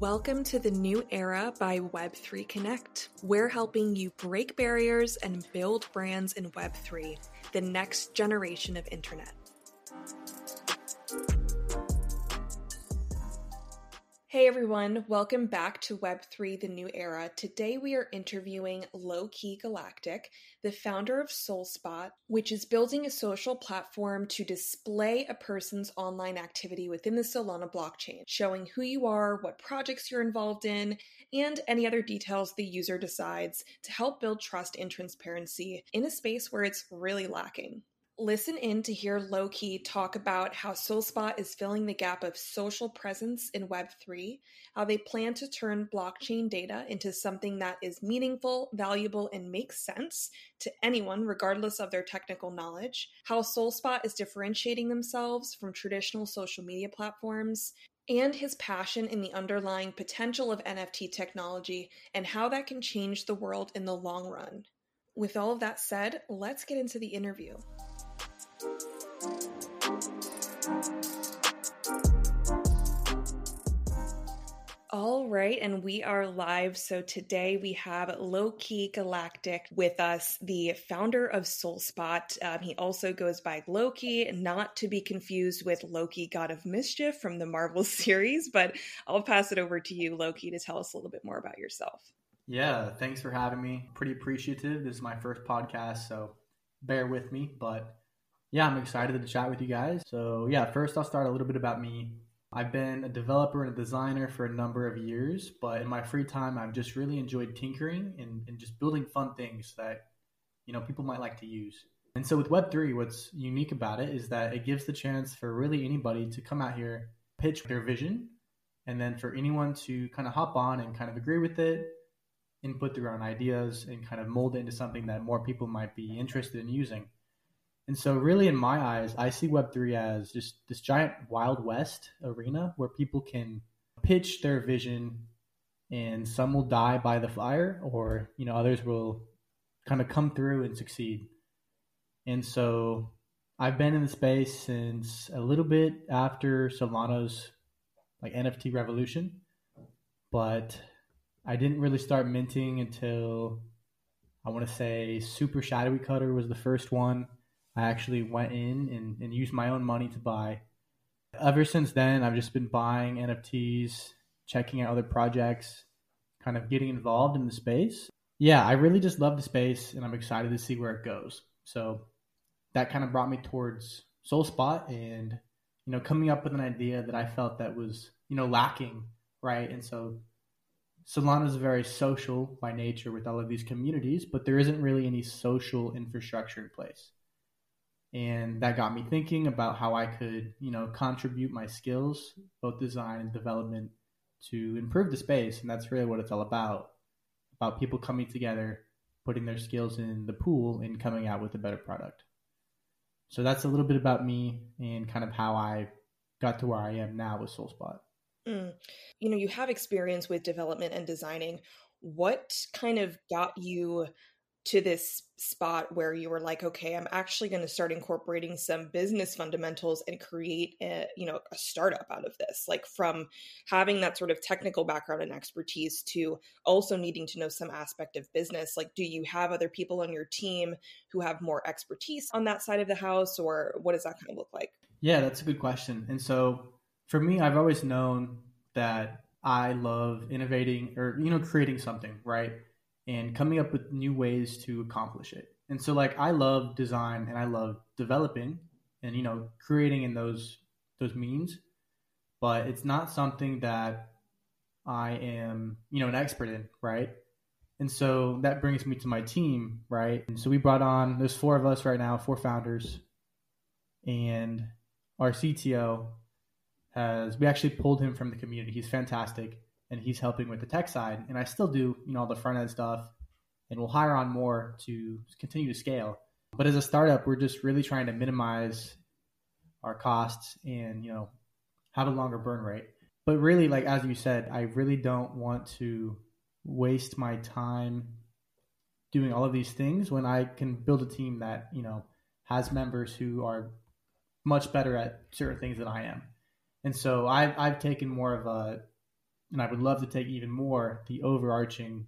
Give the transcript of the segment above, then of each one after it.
Welcome to the new era by Web3 Connect. We're helping you break barriers and build brands in Web3, the next generation of internet. Hey everyone, welcome back to Web3 The New Era. Today we are interviewing Lowkey Galactic, the founder of SolSpot, which is building a social platform to display a person's online activity within the Solana blockchain, showing who you are, what projects you're involved in, and any other details the user decides to help build trust and transparency in a space where it's really lacking. Listen in to hear Lowkey talk about how SolSpot is filling the gap of social presence in Web3, how they plan to turn blockchain data into something that is meaningful, valuable, and makes sense to anyone, regardless of their technical knowledge, how SolSpot is differentiating themselves from traditional social media platforms, and his passion in the underlying potential of NFT technology and how that can change the world in the long run. With all of that said, let's get into the interview. All right, and we are live. So today we have Lowkey Galactic with us, the founder of SolSpot. Um, he also goes by Loki, not to be confused with Loki, God of Mischief from the Marvel series. But I'll pass it over to you, Loki, to tell us a little bit more about yourself. Yeah, thanks for having me. Pretty appreciative. This is my first podcast, so bear with me. But yeah, I'm excited to chat with you guys. So, yeah, first I'll start a little bit about me. I've been a developer and a designer for a number of years, but in my free time, I've just really enjoyed tinkering and, and just building fun things that, you know, people might like to use. And so with Web3, what's unique about it is that it gives the chance for really anybody to come out here, pitch their vision, and then for anyone to kind of hop on and kind of agree with it, input their own ideas, and kind of mold it into something that more people might be interested in using. And so, really, in my eyes, I see Web3 as just this giant Wild West arena where people can pitch their vision and some will die by the fire or, you know, others will kind of come through and succeed. And so, I've been in the space since a little bit after Solana's like NFT revolution, but I didn't really start minting until I want to say Super Shadowy Coder was the first one I actually went in and, and used my own money to buy. Ever since then, I've just been buying NFTs, checking out other projects, kind of getting involved in the space. Yeah, I really just love the space and I'm excited to see where it goes. So that kind of brought me towards SolSpot and, you know, coming up with an idea that I felt that was, you know, lacking, right? And so Solana is very social by nature with all of these communities, but there isn't really any social infrastructure in place and that got me thinking about how I could, you know, contribute my skills, both design and development, to improve the space. And that's really what it's all about about people coming together, putting their skills in the pool, and coming out with a better product. So that's a little bit about me and kind of how I got to where I am now with SolSpot. Mm. You know, you have experience with development and designing. What kind of got you to this spot where you were like okay i'm actually going to start incorporating some business fundamentals and create a you know a startup out of this. Like from having that sort of technical background and expertise to also needing to know some aspect of business. Like do you have other people on your team who have more expertise on that side of the house or what does that kind of look like? Yeah that's a good question. And so for me i've always known that i love innovating or you know creating something right and coming up with new ways to accomplish it. And so like I love design and I love developing and you know creating in those those means, but it's not something that I am, you know, an expert in, right? And so that brings me to my team, right? And so we brought on there's four of us right now, four founders. And our CTO has we actually pulled him from the community. He's fantastic and he's helping with the tech side. And I still do, you know, all the front end stuff, and we'll hire on more to continue to scale. But as a startup, we're just really trying to minimize our costs and you know have a longer burn rate. But really, like as you said, I really don't want to waste my time doing all of these things when I can build a team that you know has members who are much better at certain things than I am. And so I've I've taken more of a and I would love to take even more the overarching,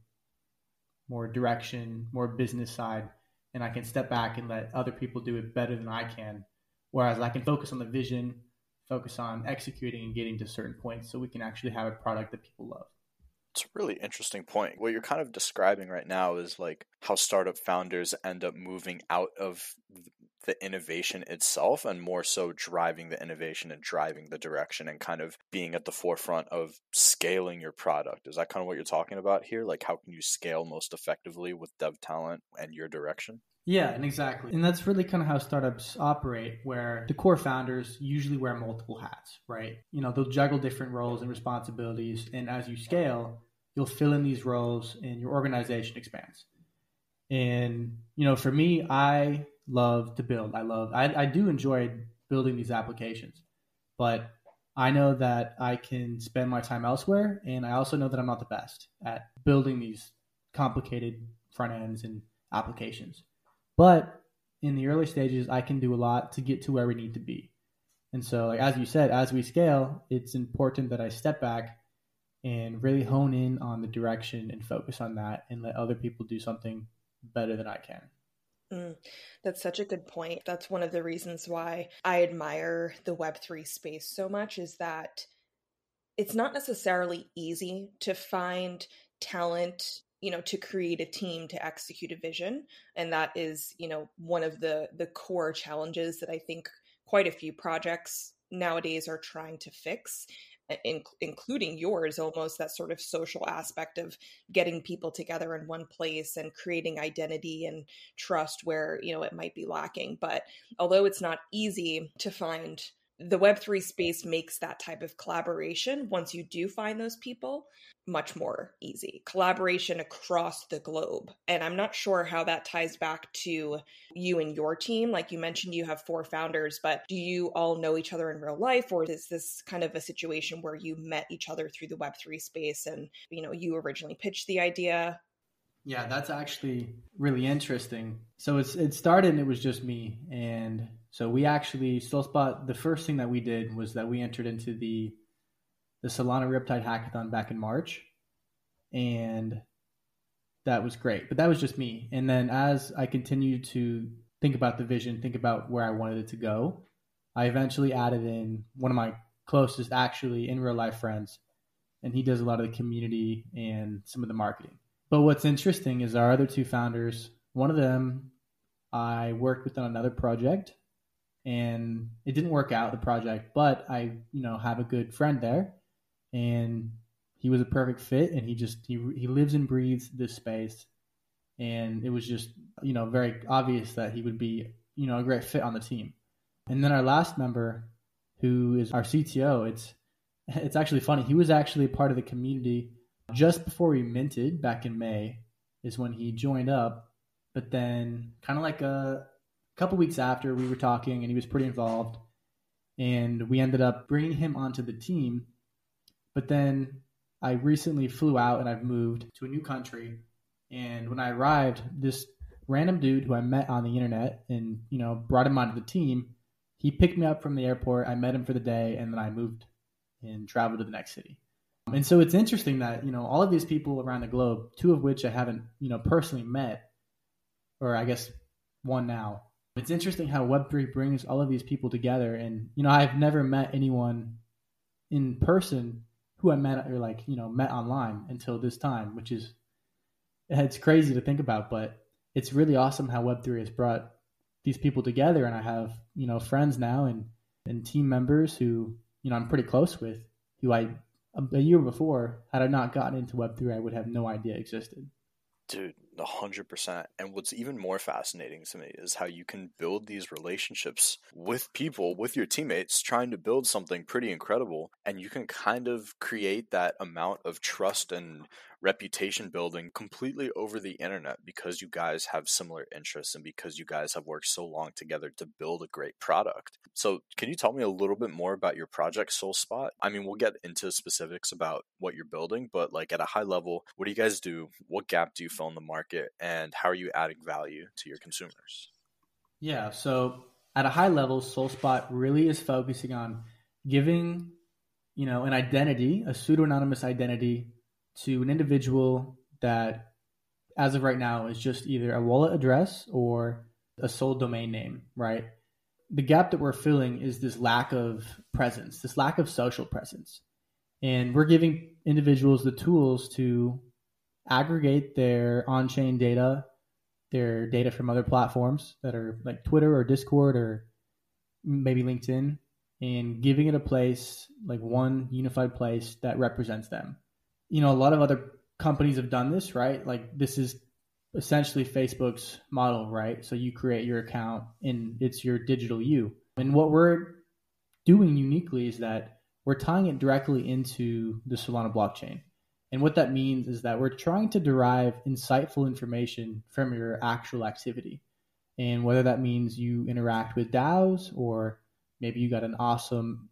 more direction, more business side, and I can step back and let other people do it better than I can. Whereas I can focus on the vision, focus on executing and getting to certain points so we can actually have a product that people love. It's a really interesting point. What you're kind of describing right now is like how startup founders end up moving out of the innovation itself and more so driving the innovation and driving the direction and kind of being at the forefront of scaling your product. Is that kind of what you're talking about here? Like, how can you scale most effectively with dev talent and your direction? Yeah, and exactly. And that's really kind of how startups operate, where the core founders usually wear multiple hats, right? You know, they'll juggle different roles and responsibilities. And as you scale, you'll fill in these roles and your organization expands. And, you know, for me, I love to build. I love, I, I do enjoy building these applications, but I know that I can spend my time elsewhere. And I also know that I'm not the best at building these complicated front ends and applications. But in the early stages, I can do a lot to get to where we need to be. And so, like as you said, as we scale, it's important that I step back and really hone in on the direction and focus on that and let other people do something better than I can. Mm, that's such a good point. That's one of the reasons why I admire the Web3 space so much is that it's not necessarily easy to find talent you know to create a team to execute a vision and that is you know one of the the core challenges that i think quite a few projects nowadays are trying to fix in, including yours almost that sort of social aspect of getting people together in one place and creating identity and trust where you know it might be lacking. But although it's not easy to find the web3 space makes that type of collaboration once you do find those people much more easy. Collaboration across the globe. And i'm not sure how that ties back to you and your team. Like you mentioned you have four founders but do you all know each other in real life or is this kind of a situation where you met each other through the web3 space and you know you originally pitched the idea? Yeah that's actually really interesting. So it's it started and it was just me and so we actually SolSpot. The first thing that we did was that we entered into the the Solana Riptide Hackathon back in March, and that was great. But that was just me. And then as I continued to think about the vision, think about where I wanted it to go, I eventually added in one of my closest, actually in real life friends, and he does a lot of the community and some of the marketing. But what's interesting is our other two founders. One of them I worked with on another project and it didn't work out the project but i you know have a good friend there and he was a perfect fit and he just he, he lives and breathes this space and it was just you know very obvious that he would be you know a great fit on the team. And then our last member who is our cto it's it's actually funny. He was actually a part of the community just before we minted back in may is when he joined up but then kind of like a couple weeks after we were talking and he was pretty involved. And we ended up bringing him onto the team. But then i recently flew out and i've moved to a new country. And when i arrived this random dude who i met on the internet and you know brought him onto the team he picked me up from the airport. I met him for the day and then i moved and traveled to the next city. And so it's interesting that you know all of these people around the globe two of which i haven't you know personally met or i guess one now it's interesting how Web3 brings all of these people together. And, you know, I've never met anyone in person who I met or like, you know, met online until this time, which is, it's crazy to think about, but it's really awesome how Web3 has brought these people together. And I have, you know, friends now and, and team members who, you know, I'm pretty close with who I, a year before, had I not gotten into Web3, I would have no idea existed. Dude, a hundred percent. And what's even more fascinating to me is how you can build these relationships with people, with your teammates, trying to build something pretty incredible. And you can kind of create that amount of trust and reputation building completely over the internet because you guys have similar interests and because you guys have worked so long together to build a great product. So, can you tell me a little bit more about your project SolSpot? I mean, we'll get into specifics about what you're building, but like at a high level, what do you guys do? What gap do you fill in the market? and how are you adding value to your consumers? Yeah, so at a high level, SolSpot really is focusing on giving you know, an identity, a pseudo-anonymous identity to an individual that as of right now is just either a wallet address or a Sol domain name, right? The gap that we're filling is this lack of presence, this lack of social presence. And we're giving individuals the tools to aggregate their on chain data, their data from other platforms that are like Twitter or Discord or maybe LinkedIn, and giving it a place, like one unified place that represents them. You know, a lot of other companies have done this, right? Like this is essentially Facebook's model, right? So you create your account and it's your digital you. And what we're doing uniquely is that we're tying it directly into the Solana blockchain. And what that means is that we're trying to derive insightful information from your actual activity. And whether that means you interact with DAOs or maybe you got an awesome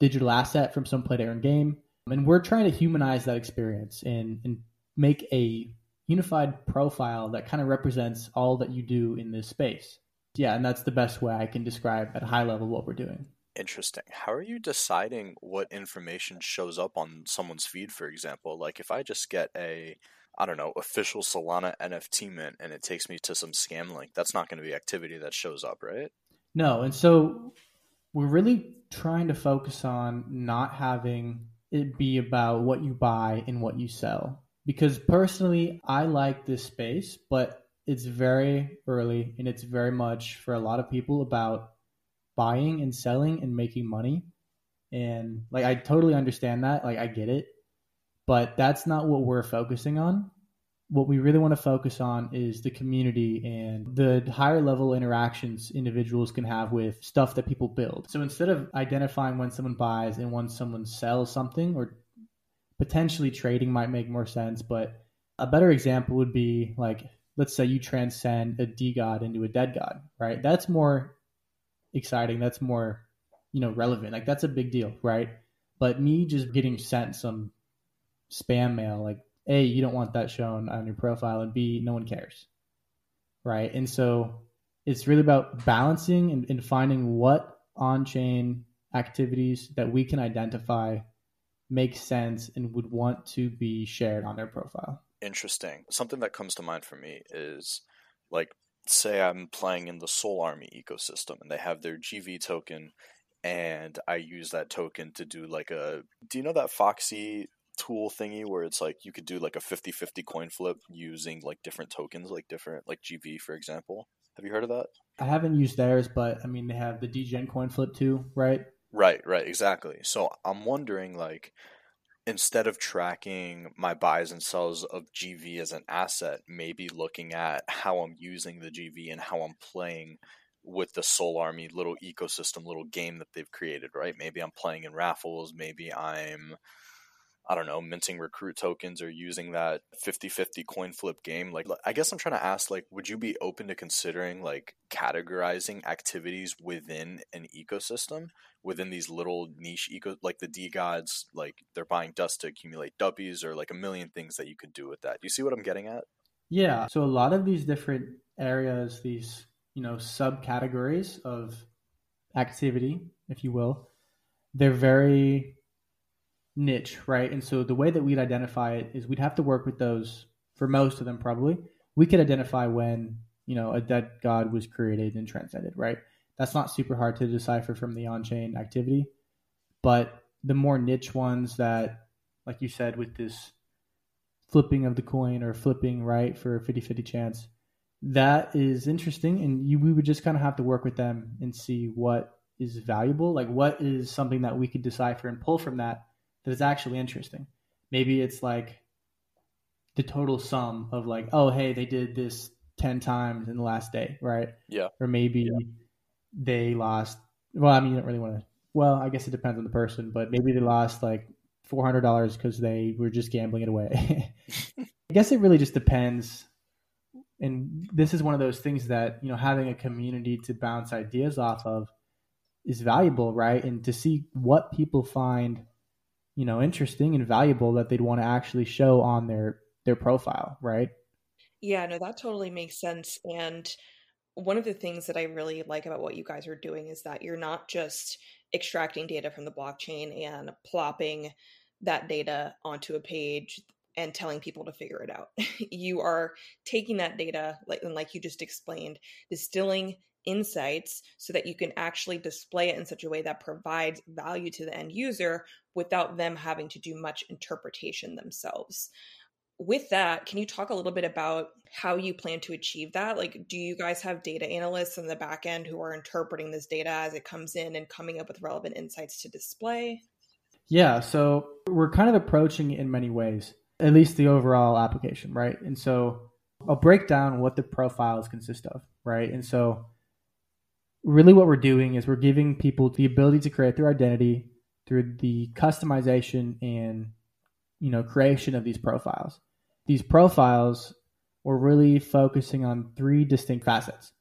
digital asset from some play to earn game. And we're trying to humanize that experience and, and make a unified profile that kind of represents all that you do in this space. Yeah, and that's the best way I can describe at a high level what we're doing. Interesting. How are you deciding what information shows up on someone's feed, for example? Like if I just get a I don't know, official Solana NFT mint and it takes me to some scam link, that's not going to be activity that shows up, right? No. And so we're really trying to focus on not having it be about what you buy and what you sell because personally I like this space, but it's very early and it's very much for a lot of people about buying and selling and making money. And like I totally understand that, like I get it, but that's not what we're focusing on. What we really want to focus on is the community and the higher level interactions individuals can have with stuff that people build. So instead of identifying when someone buys and when someone sells something or potentially trading might make more sense, but a better example would be like let's say you transcend a DeGod into a DeadGod, right? That's more exciting. That's more, you know, relevant. Like that's a big deal, right? But me just getting sent some spam mail, like, A, you don't want that shown on your profile, and B, no one cares. Right. And so it's really about balancing and, and finding what on chain activities that we can identify make sense and would want to be shared on their profile. Interesting. Something that comes to mind for me is like, say I'm playing in the Soul Army ecosystem and they have their GV token, and I use that token to do like a. Do you know that Foxy tool thingy where it's like you could do like a 50 50 coin flip using like different tokens, like different, like GV, for example? Have you heard of that? I haven't used theirs, but I mean, they have the Degen coin flip too, right? Right, right, exactly. So I'm wondering, like, instead of tracking my buys and sells of GV as an asset, maybe looking at how I'm using the GV and how I'm playing with the Soul Army little ecosystem, little game that they've created, right? Maybe I'm playing in raffles, maybe I'm I don't know, minting recruit tokens or using that 50-50 coin flip game. Like I guess I'm trying to ask like would you be open to considering like categorizing activities within an ecosystem, within these little niche eco like the DeGods, like they're buying dust to accumulate duppies or like a million things that you could do with that. Do you see what I'm getting at? Yeah. So a lot of these different areas, these, you know, subcategories of activity, if you will, they're very niche, right? And so the way that we'd identify it is we'd have to work with those for most of them probably. We could identify when, you know, a dead god was created and transcended, right? That's not super hard to decipher from the on-chain activity. But the more niche ones that like you said with this flipping of the coin or flipping right for a 50-50 chance, that is interesting and you we would just kind of have to work with them and see what is valuable, like what is something that we could decipher and pull from that that is actually interesting. Maybe it's like the total sum of like, oh, hey, they did this 10 times in the last day, right? Yeah. Or maybe yeah. they lost, well, I mean, you don't really want to, well, I guess it depends on the person, but maybe they lost like $400 because they were just gambling it away. I guess it really just depends. And this is one of those things that, you know, having a community to bounce ideas off of is valuable, right? And to see what people find you know interesting and valuable that they'd want to actually show on their their profile right yeah no that totally makes sense and one of the things that i really like about what you guys are doing is that you're not just extracting data from the blockchain and plopping that data onto a page and telling people to figure it out. you are taking that data, like and like you just explained, distilling insights so that you can actually display it in such a way that provides value to the end user without them having to do much interpretation themselves. With that, can you talk a little bit about how you plan to achieve that? Like, do you guys have data analysts in the back end who are interpreting this data as it comes in and coming up with relevant insights to display? Yeah, so we're kind of approaching it in many ways, at least the overall application, right? And so I'll break down what the profiles consist of, right? And so really what we're doing is we're giving people the ability to create their identity through the customization and you know creation of these profiles. These profiles we're really focusing on three distinct facets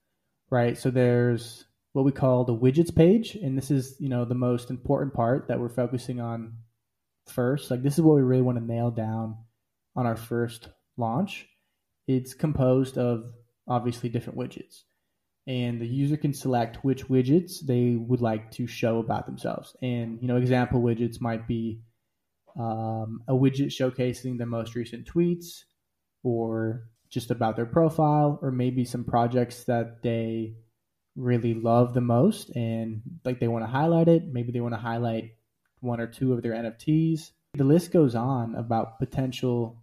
right? So there's what we call the widgets page and this is you know the most important part that we're focusing on first. Like this is what we really want to nail down on our first launch. It's composed of obviously different widgets and the user can select which widgets they would like to show about themselves. And you know, example widgets might be um, a widget showcasing the most recent tweets, or just about their profile, or maybe some projects that they really love the most and like they want to highlight it. Maybe they want to highlight one or two of their NFTs. The list goes on about potential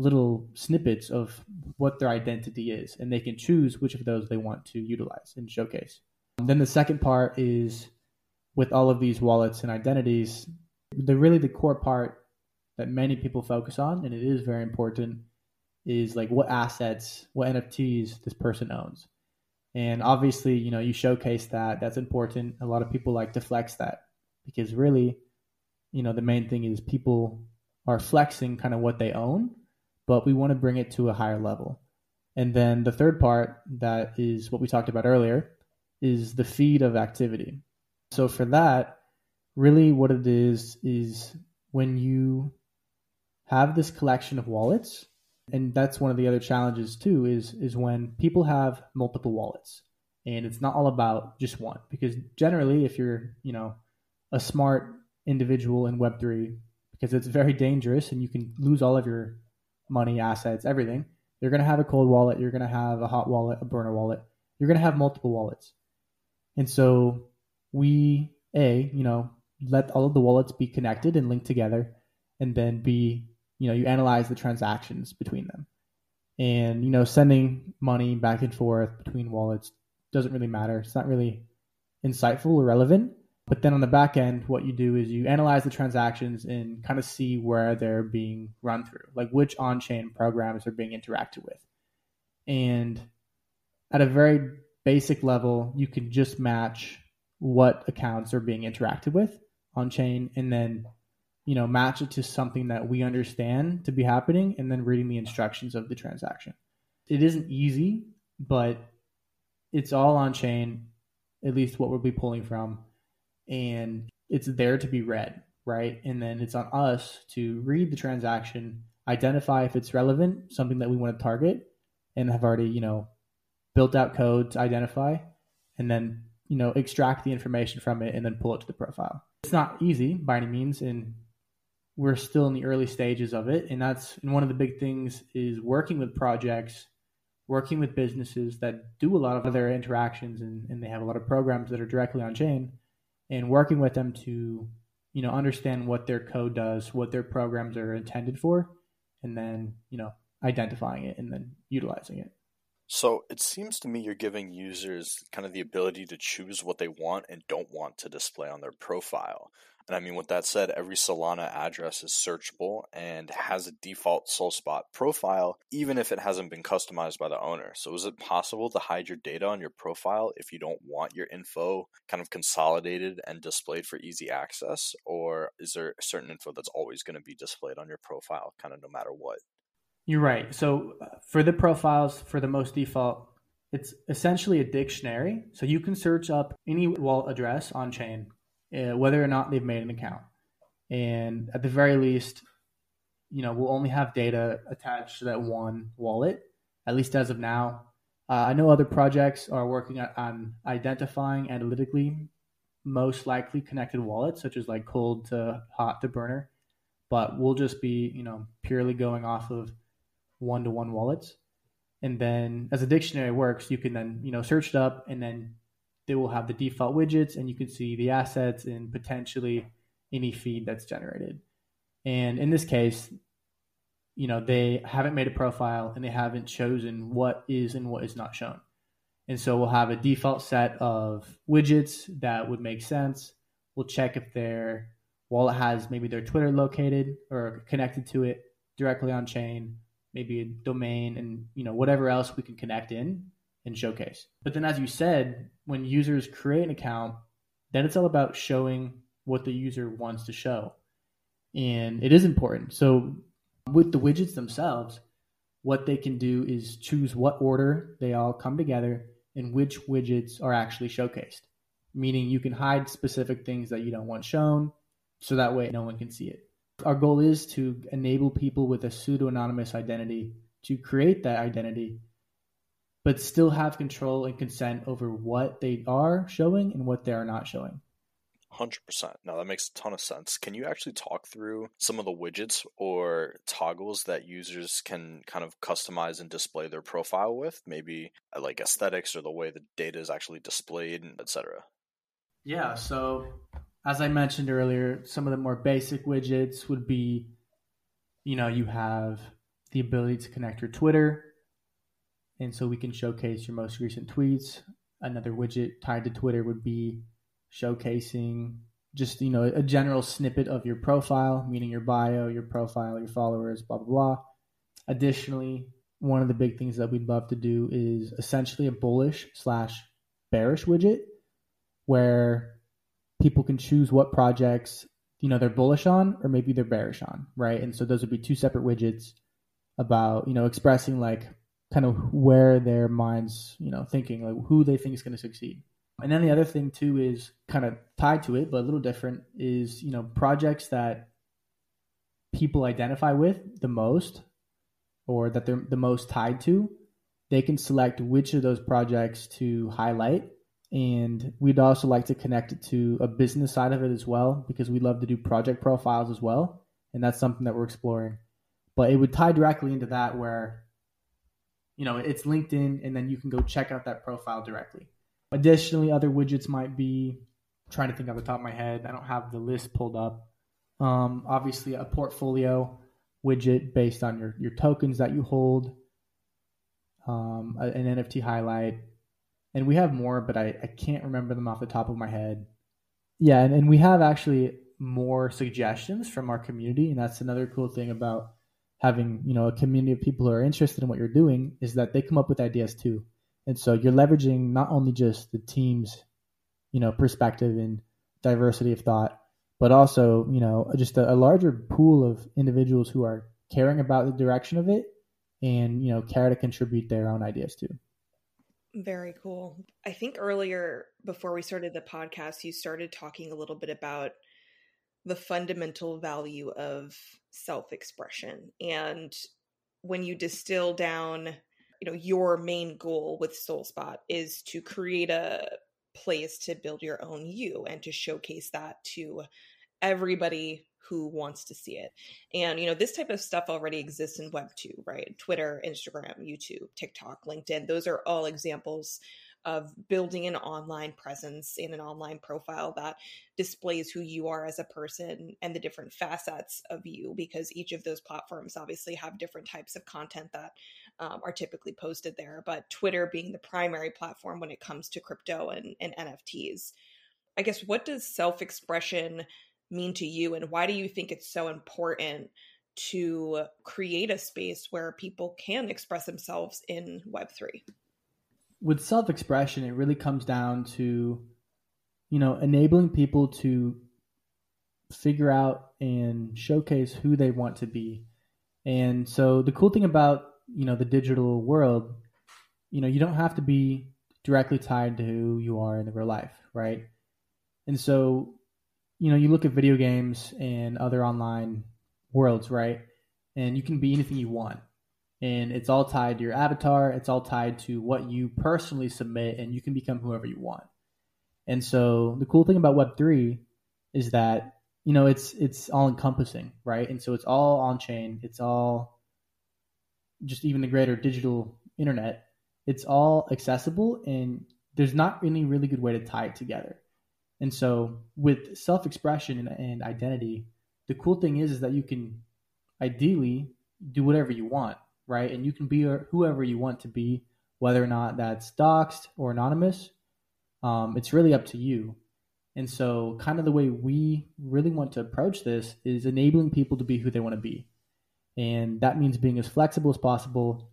little snippets of what their identity is, and they can choose which of those they want to utilize and showcase. And then the second part is with all of these wallets and identities, the really the core part that many people focus on, and it is very important, is like what assets, what NFTs this person owns. And obviously, you know, you showcase that. That's important. A lot of people like to flex that because really, you know, the main thing is people are flexing kind of what they own but we want to bring it to a higher level. And then the third part that is what we talked about earlier is the feed of activity. So for that, really what it is is when you have this collection of wallets, and that's one of the other challenges too, is is when people have multiple wallets. And it's not all about just one. Because generally if you're, you know, a smart individual in Web3, because it's very dangerous and you can lose all of your money, assets, everything. You're going to have a cold wallet. You're going to have a hot wallet, a burner wallet. You're going to have multiple wallets. And so we, A, you know, let all of the wallets be connected and linked together. And then B, you know, you analyze the transactions between them. And, you know, sending money back and forth between wallets doesn't really matter. It's not really insightful or relevant. But then on the back end, what you do is you analyze the transactions and kind of see where they're being run through, like which on chain programs are being interacted with. And at a very basic level, you can just match what accounts are being interacted with on chain and then you know match it to something that we understand to be happening and then reading the instructions of the transaction it isn't easy but it's all on chain at least what we'll be pulling from and it's there to be read, right? And then it's on us to read the transaction, identify if it's relevant, something that we want to target, and have already, you know, built out code to identify, and then, you know, extract the information from it and then pull it to the profile. It's not easy by any means, and we're still in the early stages of it. And that's and one of the big things is working with projects, working with businesses that do a lot of other interactions and, and they have a lot of programs that are directly on chain and working with them to you know understand what their code does what their programs are intended for and then you know identifying it and then utilizing it. So it seems to me you're giving users kind of the ability to choose what they want and don't want to display on their profile and I mean, with that said, every Solana address is searchable and has a default SolSpot profile, even if it hasn't been customized by the owner. So, is it possible to hide your data on your profile if you don't want your info kind of consolidated and displayed for easy access? Or is there certain info that's always going to be displayed on your profile, kind of no matter what? You're right. So, uh, for the profiles, for the most default, it's essentially a dictionary. So, you can search up any wallet address on chain uh, whether or not they've made an account. And at the very least, you know, we'll only have data attached to that one wallet, at least as of now. Uh, I know other projects are working on identifying analytically most likely connected wallets, such as like cold to hot to burner, but we'll just be, you know, purely going off of one to one wallets. And then as a dictionary works, you can then, you know, search it up and then they will have the default widgets and you can see the assets and potentially any feed that's generated. And in this case, you know, they haven't made a profile and they haven't chosen what is and what is not shown. And so we'll have a default set of widgets that would make sense. We'll check if their wallet has maybe their Twitter located or connected to it directly on chain, maybe a domain and you know whatever else we can connect in and showcase. But then as you said, when users create an account, then it's all about showing what the user wants to show. And it is important. So with the widgets themselves, what they can do is choose what order they all come together and which widgets are actually showcased. Meaning you can hide specific things that you don't want shown so that way no one can see it. Our goal is to enable people with a pseudo anonymous identity to create that identity, but still have control and consent over what they are showing and what they are not showing. 100%. Now that makes a ton of sense. Can you actually talk through some of the widgets or toggles that users can kind of customize and display their profile with? Maybe uh, like aesthetics or the way the data is actually displayed, etc. Yeah, so as I mentioned earlier, some of the more basic widgets would be you know, you have the ability to connect your Twitter and so we can showcase your most recent tweets. Another widget tied to Twitter would be showcasing just you know a general snippet of your profile, meaning your bio, your profile, your followers, blah blah blah. Additionally, one of the big things that we'd love to do is essentially a bullish slash bearish widget where people can choose what projects you know they're bullish on or maybe they're bearish on right and so those would be two separate widgets about you know expressing like kind of where their minds you know thinking like who they think is going to succeed and then the other thing too is kind of tied to it, but a little different is, you know, projects that people identify with the most or that they're the most tied to, they can select which of those projects to highlight. And we'd also like to connect it to a business side of it as well, because we love to do project profiles as well. And that's something that we're exploring. But it would tie directly into that where, you know, it's LinkedIn and then you can go check out that profile directly. Additionally, other widgets might be I'm trying to think off the top of my head. I don't have the list pulled up. Um, obviously, a portfolio widget based on your, your tokens that you hold, um, an NFT highlight, and we have more, but I, I can't remember them off the top of my head. Yeah, and, and we have actually more suggestions from our community, and that's another cool thing about having you know a community of people who are interested in what you're doing is that they come up with ideas too. And so you're leveraging not only just the team's, you know, perspective and diversity of thought, but also, you know, just a, a larger pool of individuals who are caring about the direction of it and, you know, care to contribute their own ideas too. Very cool. I think earlier before we started the podcast, you started talking a little bit about the fundamental value of self expression. And when you distill down you know your main goal with SolSpot is to create a place to build your own you and to showcase that to everybody who wants to see it. And you know, this type of stuff already exists in web 2, right? Twitter, Instagram, YouTube, TikTok, LinkedIn. Those are all examples of building an online presence and an online profile that displays who you are as a person and the different facets of you because each of those platforms obviously have different types of content that um, are typically posted there. But twitter being the primary platform when it comes to crypto and, and nfts i guess what does self-expression mean to you and why do you think it's so important to create a space where people can express themselves in web3 with self-expression it really comes down to you know enabling people to figure out and showcase who they want to be. And so the cool thing about you know the digital world you know you don't have to be directly tied to who you are in the real life right? And so you know you look at video games and other online worlds right? And you can be anything you want and it's all tied to your avatar it's all tied to what you personally submit and you can become whoever you want And so the cool thing about Web3 is that, you know, it's it's all encompassing, right? And so it's all on chain. It's all just even the greater digital internet. It's all accessible and there's not really really good way to tie it together. And so with self-expression and, and identity, the cool thing is is that you can ideally do whatever you want, right? And you can be whoever you want to be, whether or not that's doxed or anonymous. Um, it's really up to you. And so, kind of the way we really want to approach this is enabling people to be who they want to be. And that means being as flexible as possible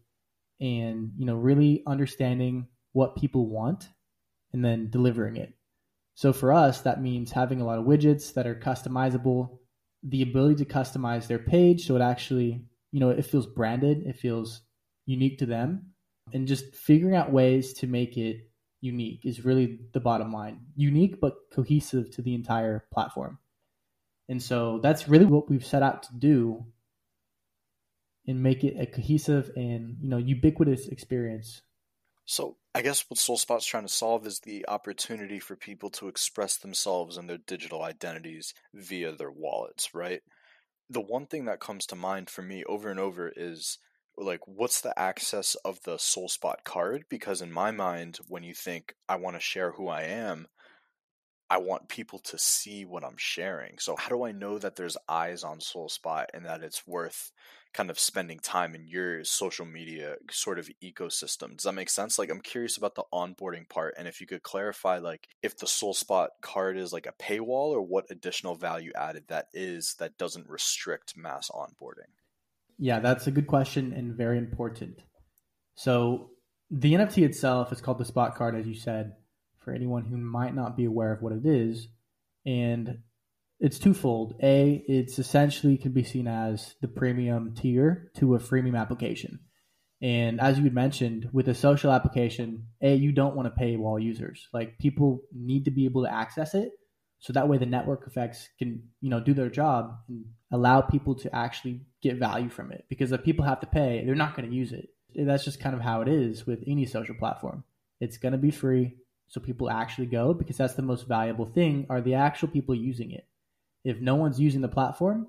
and, you know, really understanding what people want and then delivering it. So for us, that means having a lot of widgets that are customizable, the ability to customize their page so it actually, you know, it feels branded, it feels unique to them, and just figuring out ways to make it unique is really the bottom line. Unique but cohesive to the entire platform. And so that's really what we've set out to do and make it a cohesive and, you know, ubiquitous experience. So I guess what SolSpot's trying to solve is the opportunity for people to express themselves and their digital identities via their wallets, right? The one thing that comes to mind for me over and over is like what's the access of the SolSpot card? Because in my mind when you think I want to share who I am I want people to see what I'm sharing. So how do I know that there's eyes on SolSpot and that it's worth kind of spending time in your social media sort of ecosystem? Does that make sense? Like I'm curious about the onboarding part and if you could clarify like if the SolSpot card is like a paywall or what additional value added that is that doesn't restrict mass onboarding. Yeah, that's a good question and very important. So the NFT itself is called the spot card, as you said, for anyone who might not be aware of what it is. And it's twofold. A, it's essentially can be seen as the premium tier to a freemium application. And as you had mentioned, with a social application, A, you don't want to pay wall users. Like people need to be able to access it so that way the network effects can you know do their job and allow people to actually get value from it because if people have to pay they're not going to use it that's just kind of how it is with any social platform it's going to be free so people actually go because that's the most valuable thing are the actual people using it if no one's using the platform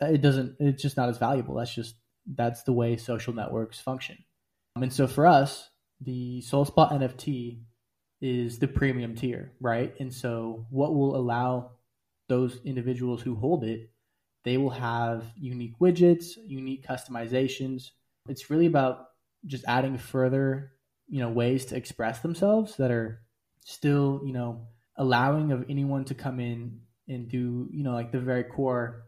uh, it doesn't it's just not as valuable that's just that's the way social networks function and so for us the solspot nft is the premium tier, right? And so what will allow those individuals who hold it, they will have unique widgets, unique customizations. It's really about just adding further, you know, ways to express themselves that are still, you know, allowing of anyone to come in and do, you know, like the very core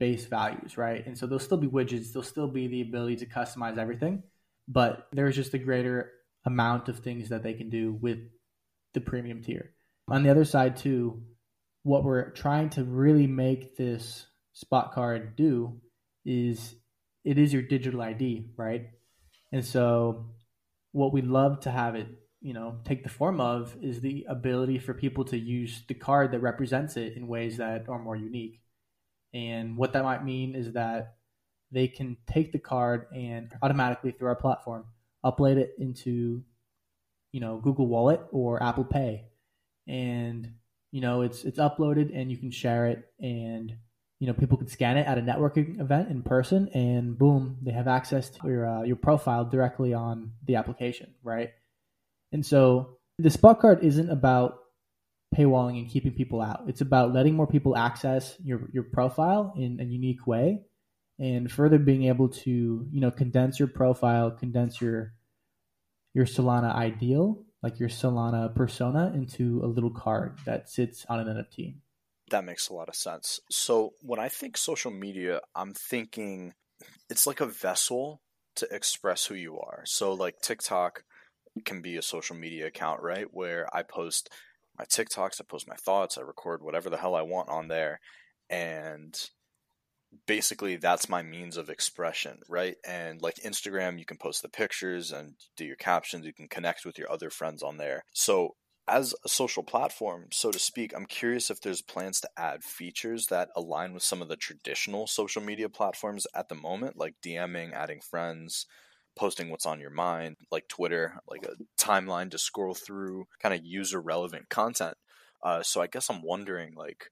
base values, right? And so there'll still be widgets, there'll still be the ability to customize everything, but there's just a greater amount of things that they can do with the premium tier. On the other side, too, what we're trying to really make this spot card do is it is your digital ID, right? And so, what we'd love to have it, you know, take the form of is the ability for people to use the card that represents it in ways that are more unique. And what that might mean is that they can take the card and automatically through our platform upload it into you know Google Wallet or Apple Pay, and you know it's it's uploaded and you can share it, and you know people can scan it at a networking event in person, and boom, they have access to your uh, your profile directly on the application, right? And so the spot card isn't about paywalling and keeping people out. It's about letting more people access your your profile in a unique way and further being able to, you know, condense your profile, condense your your Solana ideal, like your Solana persona, into a little card that sits on an NFT. That makes a lot of sense. So when I think social media, I'm thinking it's like a vessel to express who you are. So like TikTok can be a social media account, right? Where I post my TikToks, I post my thoughts, I record whatever the hell I want on there. And basically that's my means of expression, right? And like Instagram, you can post the pictures and do your captions, you can connect with your other friends on there. So as a social platform, so to speak, I'm curious if there's plans to add features that align with some of the traditional social media platforms at the moment, like DMing, adding friends, posting what's on your mind, like Twitter, like a timeline to scroll through, kind of user relevant content. Uh, so I guess I'm wondering, like,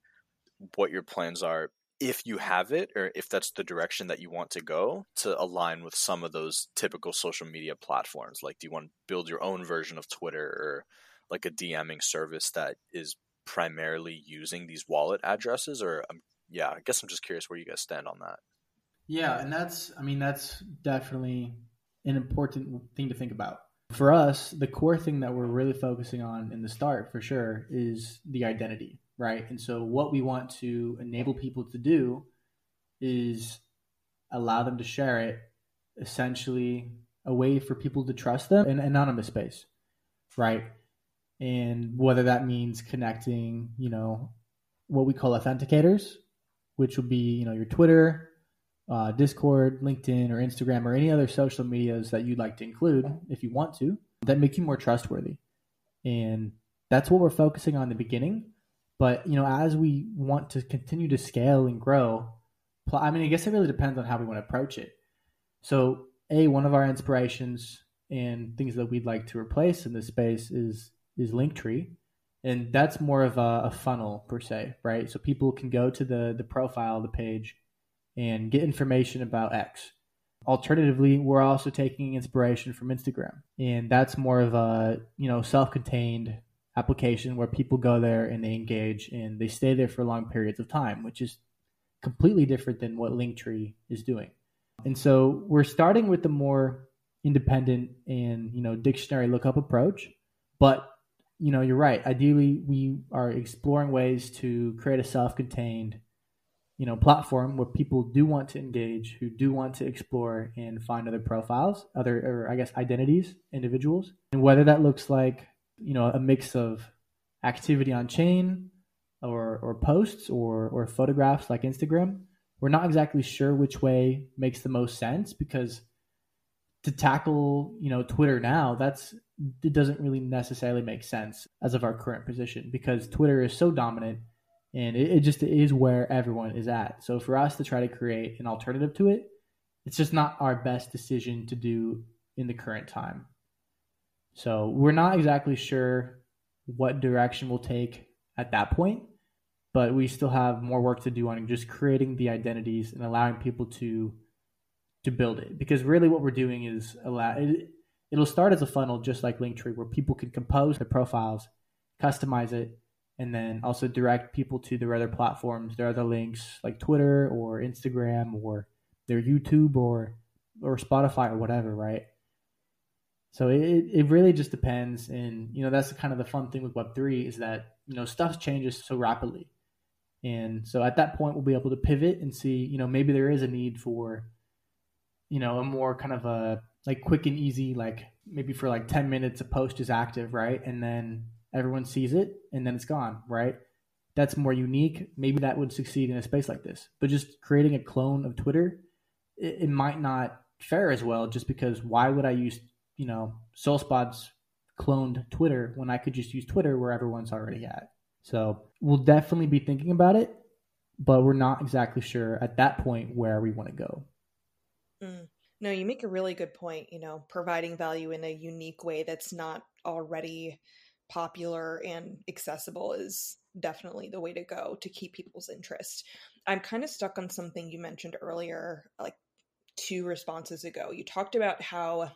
what your plans are if you have it or if that's the direction that you want to go to align with some of those typical social media platforms like do you want to build your own version of twitter or like a dming service that is primarily using these wallet addresses or um, yeah i guess i'm just curious where you guys stand on that yeah and that's i mean that's definitely an important thing to think about for us the core thing that we're really focusing on in the start for sure is the identity right? And so what we want to enable people to do is allow them to share it essentially a way for people to trust them in an anonymous space, right? And whether that means connecting, you know, what we call authenticators, which will be, you know, your Twitter, uh, Discord, LinkedIn, or Instagram, or any other social medias that you'd like to include if you want to, that make you more trustworthy. And that's what we're focusing on in the beginning. But you know, as we want to continue to scale and grow, I mean, I guess it really depends on how we want to approach it. So, a one of our inspirations and things that we'd like to replace in this space is is Linktree, and that's more of a, a funnel per se, right? So people can go to the the profile of the page and get information about X. Alternatively, we're also taking inspiration from Instagram, and that's more of a you know self-contained application where people go there and they engage and they stay there for long periods of time, which is completely different than what Linktree is doing. And so we're starting with the more independent and you know dictionary lookup approach, but you know you're right. Ideally, we are exploring ways to create a self-contained you know platform where people do want to engage, who do want to explore and find other profiles, other or I guess identities, individuals, and whether that looks like you know a mix of activity on chain or or posts or or photographs like Instagram. We're not exactly sure which way makes the most sense because to tackle you know Twitter now that's it doesn't really necessarily make sense as of our current position because Twitter is so dominant and it, it just is where everyone is at. So for us to try to create an alternative to it, it's just not our best decision to do in the current time. So we're not exactly sure what direction we'll take at that point, but we still have more work to do on just creating the identities and allowing people to to build it. Because really, what we're doing is allow it, it'll start as a funnel, just like Linktree, where people can compose their profiles, customize it, and then also direct people to their other platforms, their other links like Twitter or Instagram or their YouTube or or Spotify or whatever, right? So it, it really just depends. And, you know, that's kind of the fun thing with Web3 is that, you know, stuff changes so rapidly. And so at that point, we'll be able to pivot and see, you know, maybe there is a need for, you know, a more kind of a like quick and easy, like maybe for like 10 minutes, a post is active, right? And then everyone sees it and then it's gone, right? That's more unique. Maybe that would succeed in a space like this. But just creating a clone of Twitter, it, it might not fare as well just because why would I use you know, SolSpot's cloned Twitter when I could just use Twitter where everyone's already at. So we'll definitely be thinking about it, but we're not exactly sure at that point where we want to go. Mm. No, you make a really good point. You know, providing value in a unique way that's not already popular and accessible is definitely the way to go to keep people's interest. I'm kind of stuck on something you mentioned earlier, like two responses ago. You talked about how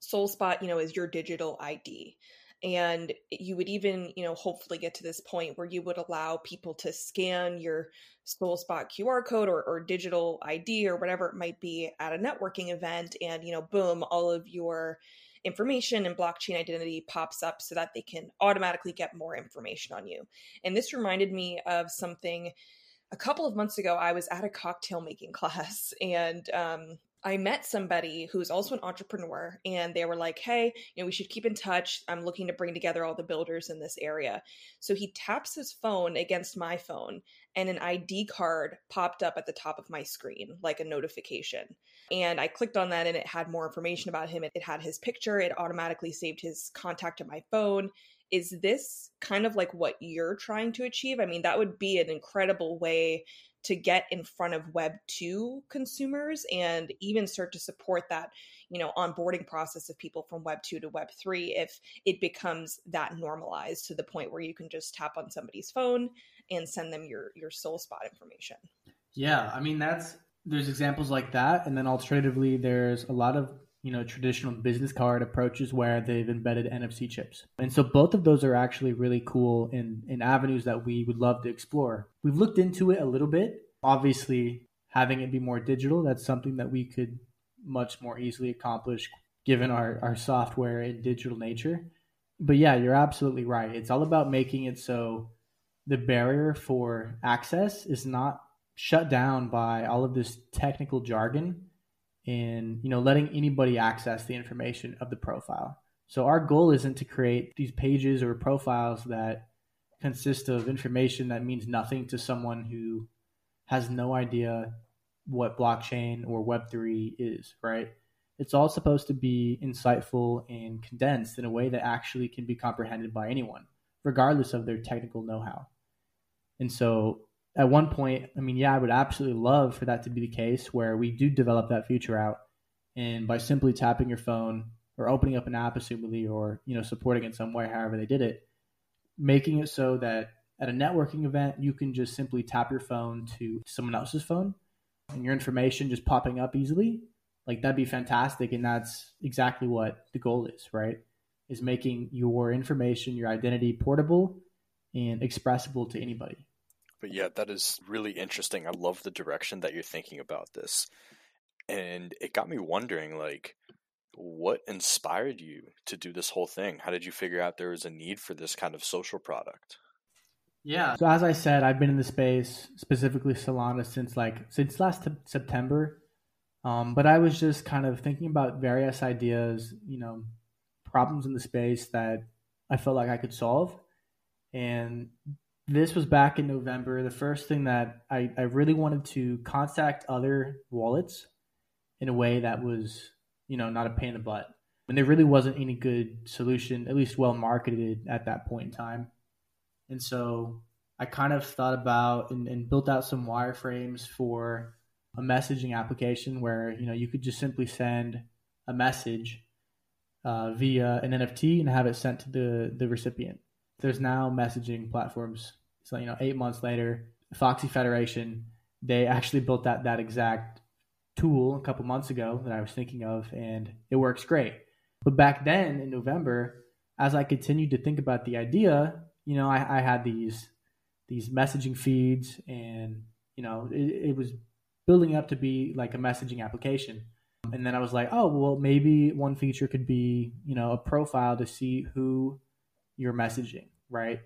SolSpot, you know, is your digital ID. And you would even, you know, hopefully get to this point where you would allow people to scan your SolSpot QR code or, or digital ID or whatever it might be at a networking event. And, you know, boom, all of your information and blockchain identity pops up so that they can automatically get more information on you. And this reminded me of something a couple of months ago. I was at a cocktail making class and um, I met somebody who's also an entrepreneur, and they were like, Hey, you know, we should keep in touch. I'm looking to bring together all the builders in this area. So he taps his phone against my phone, and an ID card popped up at the top of my screen, like a notification. And I clicked on that, and it had more information about him. It had his picture, it automatically saved his contact to my phone. is this kind of like what you're trying to achieve? I mean, that would be an incredible way to get in front of web 2 consumers and even start to support that you know onboarding process of people from web 2 to web 3 if it becomes that normalized to the point where you can just tap on somebody's phone and send them your your SolSpot information. Yeah i mean that's there's examples like that and then alternatively there's a lot of you know traditional business card approaches where they've embedded NFC chips. And so both of those are actually really cool in in avenues that we would love to explore. We've looked into it a little bit. Obviously, having it be more digital, that's something that we could much more easily accomplish given our, our software and digital nature. But yeah, you're absolutely right. It's all about making it so the barrier for access is not shut down by all of this technical jargon and you know letting anybody access the information of the profile. So our goal isn't to create these pages or profiles that consist of information that means nothing to someone who has no idea what blockchain or web3 is, right? It's all supposed to be insightful and condensed in a way that actually can be comprehended by anyone, regardless of their technical know-how. And so at one point, I mean, yeah, I would absolutely love for that to be the case where we do develop that feature out, and by simply tapping your phone or opening up an app, assumably, or you know, supporting it some way, however they did it, making it so that at a networking event you can just simply tap your phone to someone else's phone, and your information just popping up easily. Like that'd be fantastic, and that's exactly what the goal is, right? Is making your information, your identity portable and expressible to anybody. But yeah, that is really interesting. I love the direction that you're thinking about this. And it got me wondering like what inspired you to do this whole thing? How did you figure out there was a need for this kind of social product? Yeah. So as I said, I've been in the space, specifically Solana, since like since last t- September. Um, but I was just kind of thinking about various ideas, you know, problems in the space that I felt like I could solve. And this was back in November. The first thing that I, I really wanted to contact other wallets in a way that was, you know, not a pain in the butt. And there really wasn't any good solution, at least well marketed at that point in time. And so I kind of thought about and, and built out some wireframes for a messaging application where, you know, you could just simply send a message uh, via an NFT and have it sent to the, the recipient there's now messaging platforms. So you know, eight months later, Foxy Federation they actually built that that exact tool a couple months ago that I was thinking of, and it works great. But back then in November, as I continued to think about the idea, you know, I, I had these these messaging feeds, and you know, it, it was building up to be like a messaging application. And then I was like, oh, well, maybe one feature could be, you know, a profile to see who your messaging, right?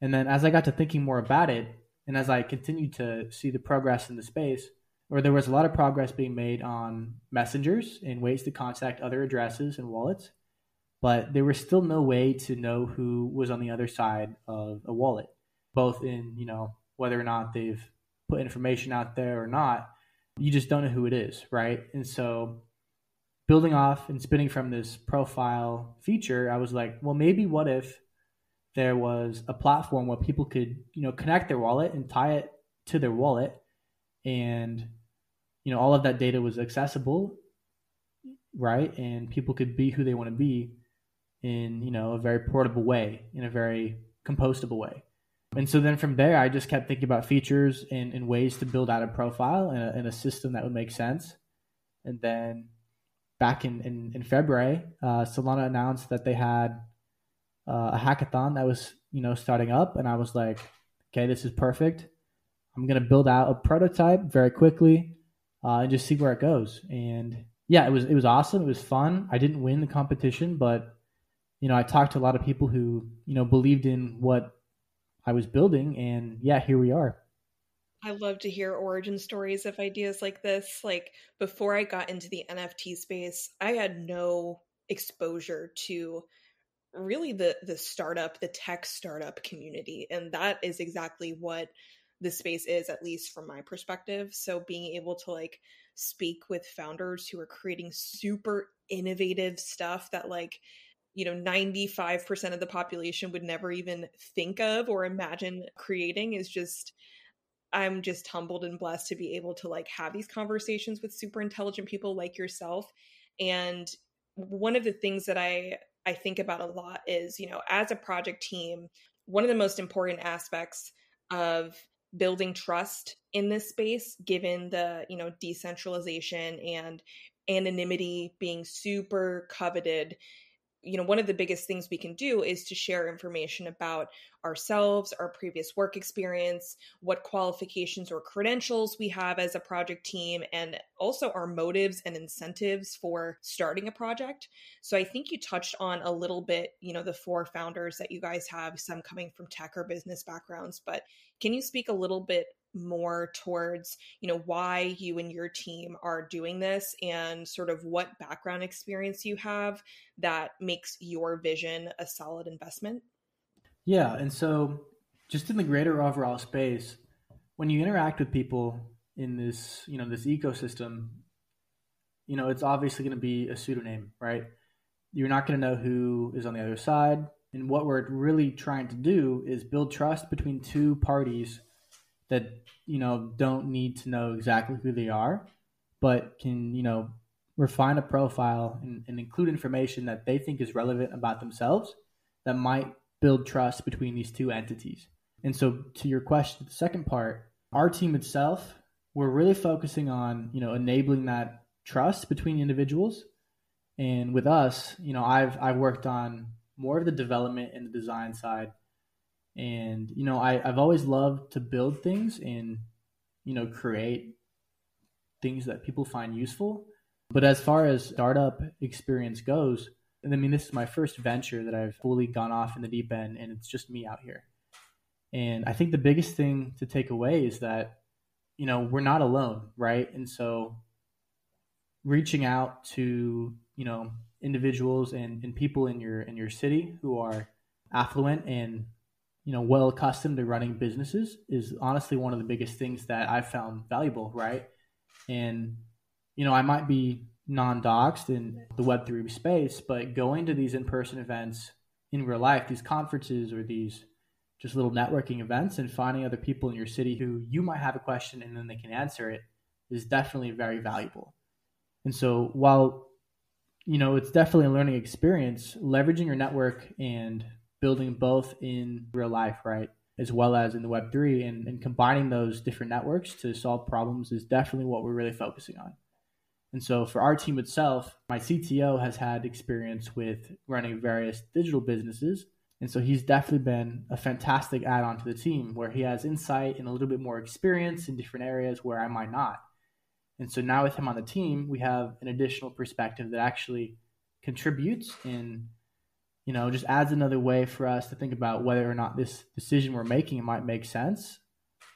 And then as I got to thinking more about it, and as I continued to see the progress in the space, where there was a lot of progress being made on messengers and ways to contact other addresses and wallets, but there was still no way to know who was on the other side of a wallet, both in, you know, whether or not they've put information out there or not. You just don't know who it is, right? And so building off and spinning from this profile feature, I was like, well, maybe what if there was a platform where people could, you know, connect their wallet and tie it to their wallet, and you know, all of that data was accessible, right? And people could be who they want to be in, you know, a very portable way, in a very compostable way. And so then from there, I just kept thinking about features and, and ways to build out a profile and a, and a system that would make sense. And then back in, in, in February, uh, Solana announced that they had uh, a hackathon that was, you know, starting up. And I was like, okay, this is perfect. I'm going to build out a prototype very quickly uh, and just see where it goes. And yeah, it was, it was awesome. It was fun. I didn't win the competition, but, you know, I talked to a lot of people who, you know, believed in what I was building. And yeah, here we are. I love to hear origin stories of ideas like this. Like before I got into the NFT space, I had no exposure to really the the startup, the tech startup community, and that is exactly what the space is at least from my perspective. So being able to like speak with founders who are creating super innovative stuff that like you know 95% of the population would never even think of or imagine creating is just i'm just humbled and blessed to be able to like have these conversations with super intelligent people like yourself. And one of the things that i i think about a lot is you know as a project team one of the most important aspects of building trust in this space given the you know decentralization and anonymity being super coveted you know one of the biggest things we can do is to share information about ourselves our previous work experience what qualifications or credentials we have as a project team and also our motives and incentives for starting a project. So i think you touched on a little bit you know the four founders that you guys have some coming from tech or business backgrounds but can you speak a little bit more towards you know why you and your team are doing this and sort of what background experience you have that makes your vision a solid investment? Yeah and so just in the greater overall space when you interact with people in this you know this ecosystem you know it's obviously going to be a pseudonym right? You're not going to know who is on the other side and what we're really trying to do is build trust between two parties that you know don't need to know exactly who they are, but can you know refine a profile and, and include information that they think is relevant about themselves that might build trust between these two entities. And so, to your question, the second part, our team itself, we're really focusing on you know enabling that trust between individuals. And with us, you know, I've I've worked on more of the development and the design side and you know I, i've always loved to build things and you know create things that people find useful. But as far as startup experience goes i mean this is my first venture that i've fully gone off in the deep end and it's just me out here. And i think the biggest thing to take away is that you know we're not alone right? And so reaching out to you know individuals and, and people in your in your city who are affluent and you know well accustomed to running businesses is honestly one of the biggest things that I've found valuable, right? And you know, I might be non-doxed in the Web3 space, but going to these in-person events in real life, these conferences or these just little networking events and finding other people in your city who you might have a question and then they can answer it is definitely very valuable. And so while you know, it's definitely a learning experience, leveraging your network and building both in real life, right? As well as in the Web3 and, and combining those different networks to solve problems is definitely what we're really focusing on. And so for our team itself, my CTO has had experience with running various digital businesses. And so he's definitely been a fantastic add on to the team where he has insight and a little bit more experience in different areas where I might not. And so now with him on the team, we have an additional perspective that actually contributes in you know, just adds another way for us to think about whether or not this decision we're making might make sense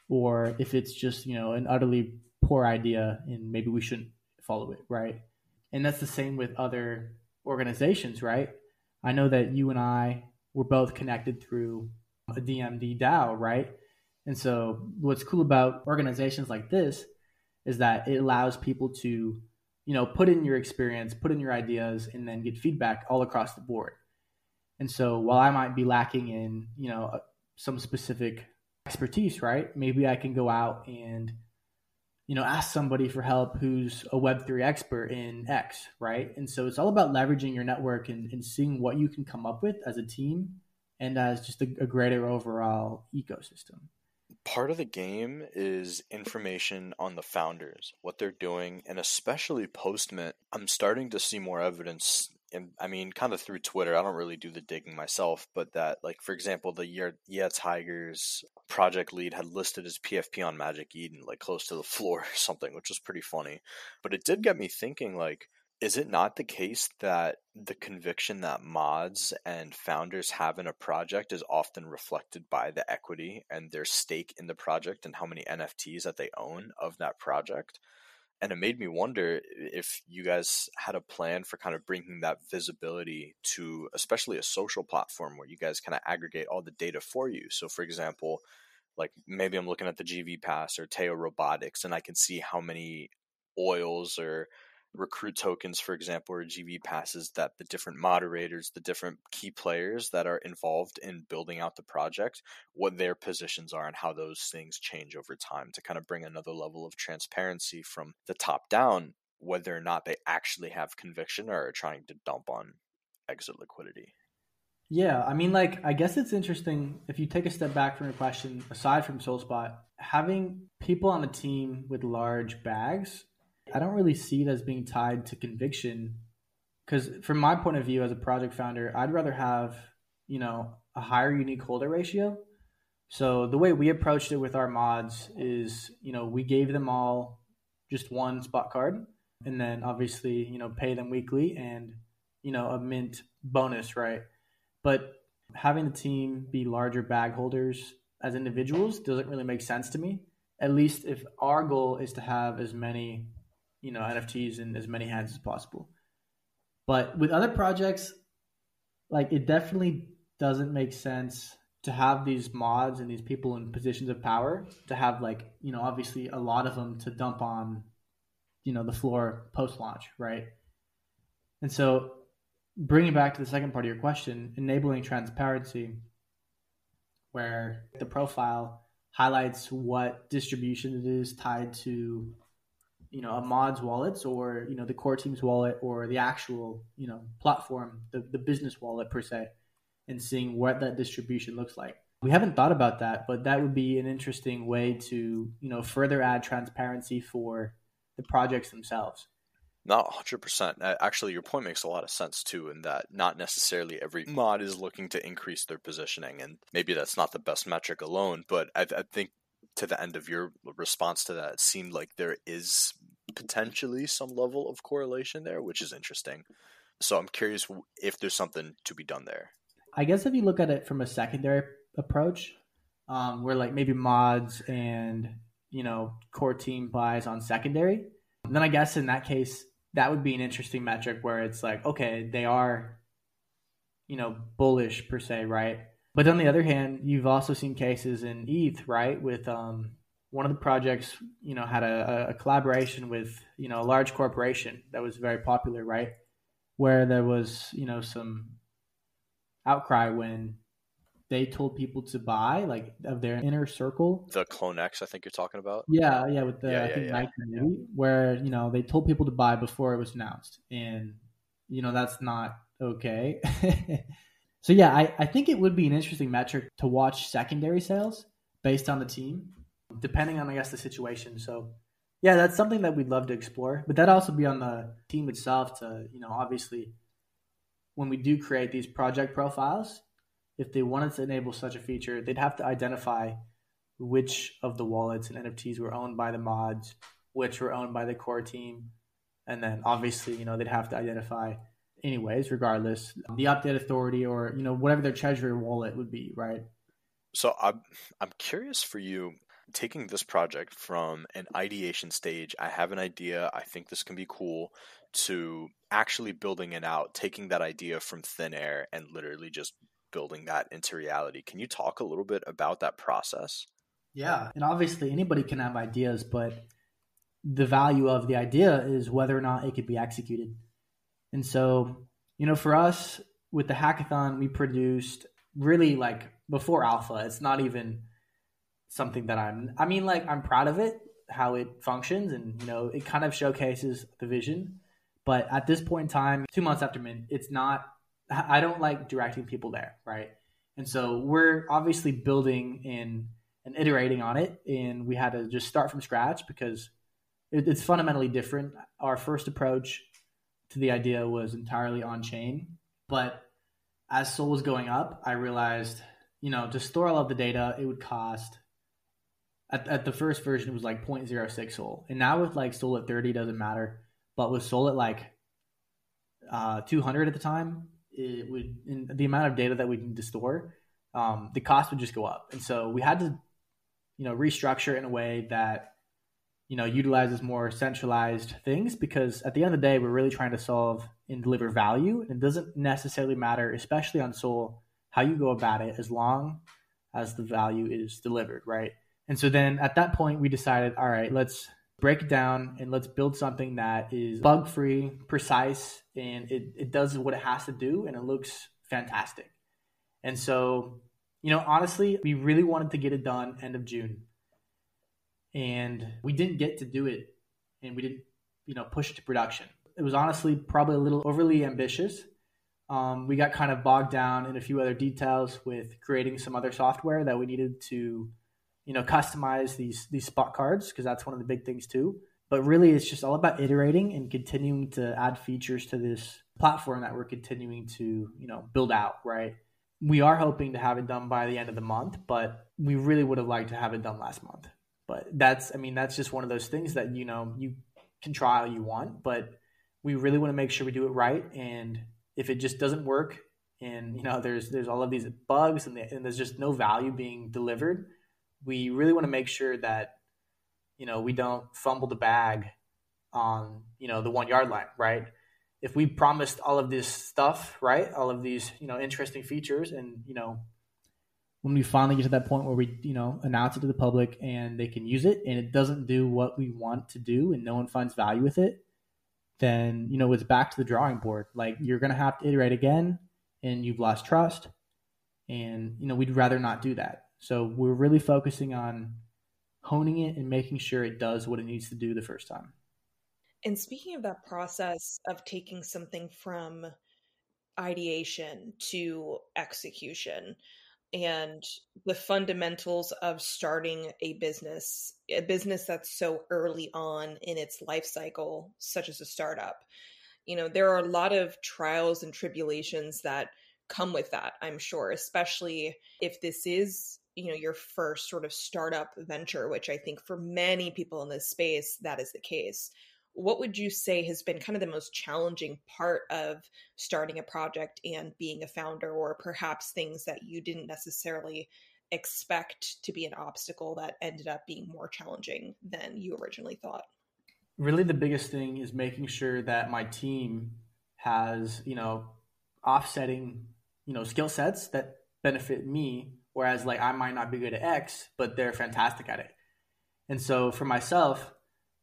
or if it's just, you know, an utterly poor idea and maybe we shouldn't follow it, right? And that's the same with other organizations, right? I know that you and I were both connected through a DMD DAO, right? And so what's cool about organizations like this is that it allows people to, you know, put in your experience, put in your ideas, and then get feedback all across the board. And so while I might be lacking in, you know, uh, some specific expertise, right? Maybe I can go out and, you know, ask somebody for help who's a Web3 expert in X, right? And so it's all about leveraging your network and, and seeing what you can come up with as a team and as just a, a greater overall ecosystem. Part of the game is information on the founders, what they're doing, and especially Postmint. I'm starting to see more evidence and I mean, kind of through Twitter. I don't really do the digging myself, but that, like, for example, the year Yeah Tigers project lead had listed his PFP on Magic Eden, like close to the floor or something, which was pretty funny. But it did get me thinking, like, is it not the case that the conviction that mods and founders have in a project is often reflected by the equity and their stake in the project and how many NFTs that they own of that project? And it made me wonder if you guys had a plan for kind of bringing that visibility to especially a social platform where you guys kind of aggregate all the data for you. So for example like maybe i'm looking at the gv pass or Taiyo Robotics and i can see how many oils or recruit tokens, for example, or GV passes that the different moderators, the different key players that are involved in building out the project, what their positions are and how those things change over time to kind of bring another level of transparency from the top down, whether or not they actually have conviction or are trying to dump on exit liquidity. Yeah, I mean, like, I guess it's interesting if you take a step back from your question, aside from SolSpot, having people on the team with large bags I don't really see it as being tied to conviction because from my point of view as a project founder, I'd rather have, you know, a higher unique holder ratio. So the way we approached it with our mods is, you know, we gave them all just one spot card and then obviously, you know, pay them weekly and, you know, a mint bonus, right? But having the team be larger bag holders as individuals doesn't really make sense to me. At least if our goal is to have as many you know NFTs in as many hands as possible. But with other projects, like it definitely doesn't make sense to have these mods and these people in positions of power to have like you know obviously a lot of them to dump on you know the floor post launch right and so bringing back to the second part of your question enabling transparency where the profile highlights what distribution it is tied to you know a mod's wallets or you know the core team's wallet or the actual you know platform the, the business wallet per se and seeing what that distribution looks like. We haven't thought about that but that would be an interesting way to you know further add transparency for the projects themselves. Not 100% actually your point makes a lot of sense too in that not necessarily every mod is looking to increase their positioning and maybe that's not the best metric alone but i, I think to the end of your response to that, it seemed like there is potentially some level of correlation there, which is interesting. So I'm curious if there's something to be done there. I guess if you look at it from a secondary approach, um, where like maybe mods and you know core team buys on secondary, then I guess in that case that would be an interesting metric where it's like okay they are you know bullish per se right but on the other hand, you've also seen cases in ETH, right, with um, one of the projects, you know, had a, a collaboration with, you know, a large corporation that was very popular, right, where there was, you know, some outcry when they told people to buy, like of their inner circle. The CloneX, I think you're talking about. Yeah, yeah, with the yeah, I yeah, think yeah. Nike movie, where you know they told people to buy before it was announced, and you know that's not okay. So yeah, I, I think it would be an interesting metric to watch secondary sales based on the team, depending on I guess the situation. So yeah, that's something that we'd love to explore. But that'd also be on the team itself to, you know, obviously when we do create these project profiles, if they wanted to enable such a feature, they'd have to identify which of the wallets and NFTs were owned by the mods, which were owned by the core team. And then obviously, you know, they'd have to identify anyways, regardless, the update authority or you know whatever their treasury wallet would be, right? So I'm I'm curious for you taking this project from an ideation stage. I have an idea. I think this can be cool. To actually building it out, taking that idea from thin air and literally just building that into reality. Can you talk a little bit about that process? Yeah, and obviously anybody can have ideas, but the value of the idea is whether or not it could be executed. And so, you know, for us with the hackathon, we produced really like before alpha. It's not even something that I'm, I mean, like I'm proud of it, how it functions, and, you know, it kind of showcases the vision. But at this point in time, two months after mint, it's not, I don't like directing people there, right? And so we're obviously building in and iterating on it. And we had to just start from scratch because it's fundamentally different. Our first approach to the idea was entirely on chain. But as Sol was going up, I realized, you know, to store all of the data, it would cost at, at the first version it was like 0.06 Sol. And now with like Sol at 30 doesn't matter. But with Sol at like uh, 200 at the time, it would the amount of data that we need to store, um, the cost would just go up. And so we had to, you know, restructure in a way that you know utilizes more centralized things because at the end of the day we're really trying to solve and deliver value it doesn't necessarily matter especially on Sol how you go about it as long as the value is delivered right and so then at that point we decided all right let's break it down and let's build something that is bug free, precise, and it, it does what it has to do and it looks fantastic. And so, you know, honestly, we really wanted to get it done end of June. And we didn't get to do it and we didn't, you know, push it to production. It was honestly probably a little overly ambitious. Um, we got kind of bogged down in a few other details with creating some other software that we needed to you know customize these these spot cards because that's one of the big things too but really it's just all about iterating and continuing to add features to this platform that we're continuing to you know build out right we are hoping to have it done by the end of the month but we really would have liked to have it done last month but that's i mean that's just one of those things that you know you can try all you want but we really want to make sure we do it right. And if it just doesn't work and you know there's there's all of these bugs and, the, and there's just no value being delivered we really want to make sure that you know we don't fumble the bag on you know the one yard line right? If we promised all of this stuff right all of these you know interesting features and you know when we finally get to that point where we you know announce it to the public and they can use it and it doesn't do what we want to do and no one finds value with it then you know it's back to the drawing board like you're going to have to iterate again and you've lost trust and you know we'd rather not do that so we're really focusing on honing it and making sure it does what it needs to do the first time. And speaking of that process of taking something from ideation to execution and the fundamentals of starting a business, a business that's so early on in its life cycle, such as a startup, you know, there are a lot of trials and tribulations that come with that, I'm sure, especially if this is you know your first sort of startup venture which i think for many people in this space that is the case what would you say has been kind of the most challenging part of starting a project and being a founder or perhaps things that you didn't necessarily expect to be an obstacle that ended up being more challenging than you originally thought really the biggest thing is making sure that my team has you know offsetting you know skill sets that benefit me Whereas like I might not be good at X, but they're fantastic at it. And so for myself,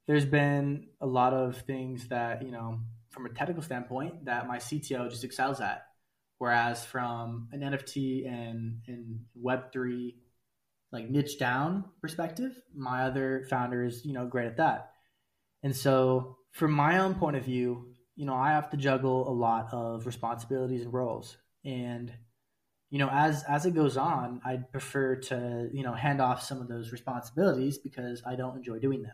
there's been a lot of things that, you know, from a technical standpoint that my CTO just excels at. Whereas from an NFT and, and Web3 like niche down perspective, my other founder is, you know, great at that. And so from my own point of view, you know, I have to juggle a lot of responsibilities and roles. And you know, as as it goes on, I'd prefer to you know hand off some of those responsibilities because I don't enjoy doing them.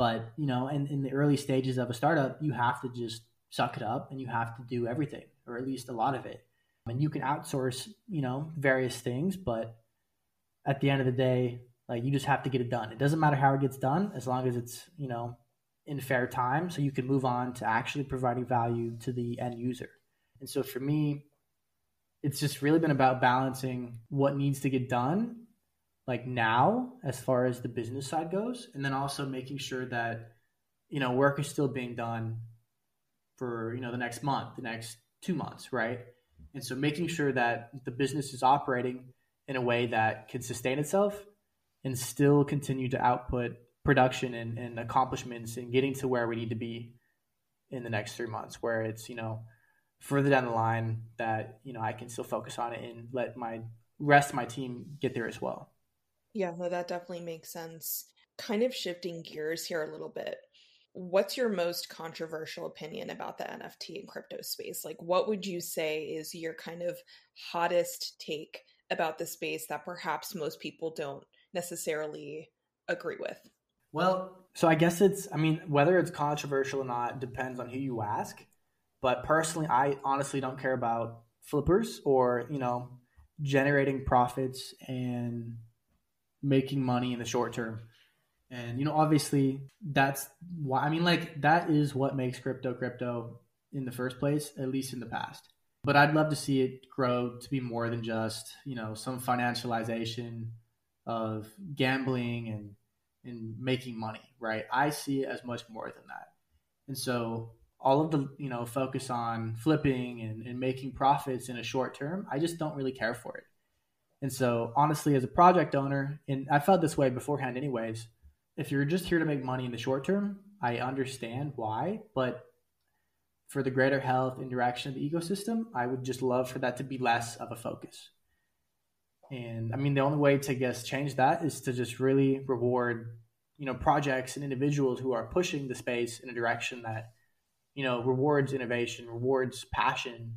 But you know, in, in the early stages of a startup, you have to just suck it up and you have to do everything, or at least a lot of it. And you can outsource, you know, various things, but at the end of the day, like you just have to get it done. It doesn't matter how it gets done, as long as it's you know in fair time, so you can move on to actually providing value to the end user. And so for me, it's just really been about balancing what needs to get done like now as far as the business side goes and then also making sure that you know work is still being done for you know the next month the next two months right and so making sure that the business is operating in a way that can sustain itself and still continue to output production and, and accomplishments and getting to where we need to be in the next three months where it's you know further down the line that you know I can still focus on it and let my rest my team get there as well. Yeah, no, that definitely makes sense. Kind of shifting gears here a little bit. What's your most controversial opinion about the NFT and crypto space? Like, what would you say is your kind of hottest take about the space that perhaps most people don't necessarily agree with? Well, so I guess it's, I mean, whether it's controversial or not depends on who you ask. But personally, I honestly don't care about flippers or, you know, generating profits and making money in the short term. And, you know, obviously that's why, I mean, like, that is what makes crypto crypto in the first place, at least in the past. But I'd love to see it grow to be more than just, you know, some financialization of gambling and, and making money, right? I see it as much more than that. And so all of the you know focus on flipping and, and making profits in a short term i just don't really care for it and so honestly as a project owner and i felt this way beforehand anyways if you're just here to make money in the short term, I understand why, but for the greater health and direction of the ecosystem, I would just love for that to be less of a focus. And I mean, the only way to I guess change that is to just really reward, you know, projects and individuals who are pushing the space in a direction that, you know, rewards innovation, rewards passion,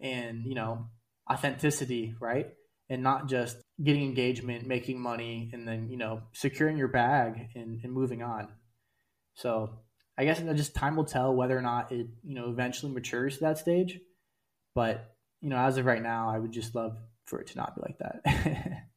and you know, authenticity, right? And not just getting engagement, making money, and then you know, securing your bag and, and moving on. So I guess you know, just time will tell whether or not it you know eventually matures to that stage. But you know, as of right now, I would just love for it to not be like that.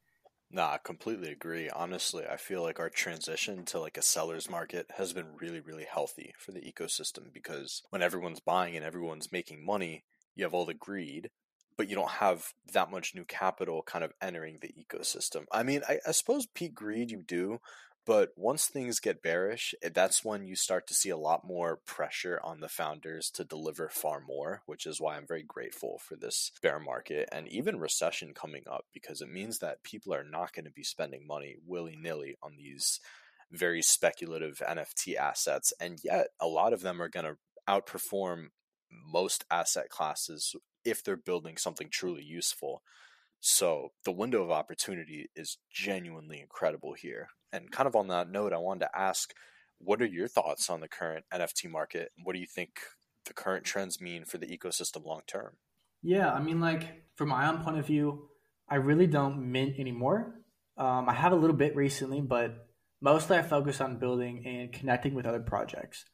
Nah, I completely agree. Honestly, I feel like our transition to like a seller's market has been really, really healthy for the ecosystem because when everyone's buying and everyone's making money, you have all the greed, but you don't have that much new capital kind of entering the ecosystem. I mean, I, I suppose peak greed you do, but once things get bearish, eh, that's when you start to see a lot more pressure on the founders to deliver far more, which is why I'm very grateful for this bear market and even recession coming up because it means that people are not going to be spending money willy nilly on these very speculative NFT assets. And yet, a lot of them are going to outperform most asset classes if they're building something truly useful. So the window of opportunity is genuinely incredible here. And kind of on that note, I wanted to ask what are your thoughts on the current NFT market? What do you think the current trends mean for the ecosystem long term? Yeah, I mean, like from my own point of view, I really don't mint anymore. Um, I have a little bit recently, but mostly I focus on building and connecting with other projects.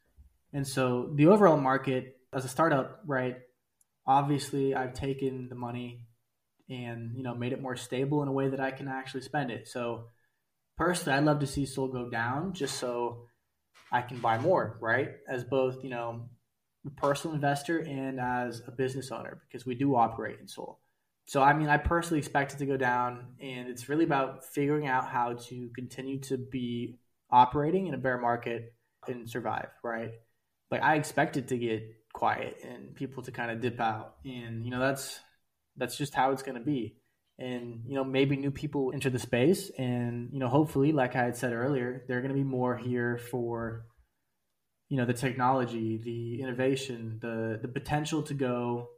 And so the overall market as a startup, right? Obviously, I've taken the money and you know made it more stable in a way that I can actually spend it. So personally, I'd love to see Sol go down just so I can buy more, right? As both you know a personal investor and as a business owner because we do operate in Sol. So I mean, I personally expect it to go down, and it's really about figuring out how to continue to be operating in a bear market and survive, right? Like I expect it to get quiet and people to kind of dip out, and you know that's that's just how it's going to be. And, you know, maybe new people enter the space. And, you know, hopefully, like I had said earlier, they're going to be more here for, you know, the technology, the innovation, the, the potential to go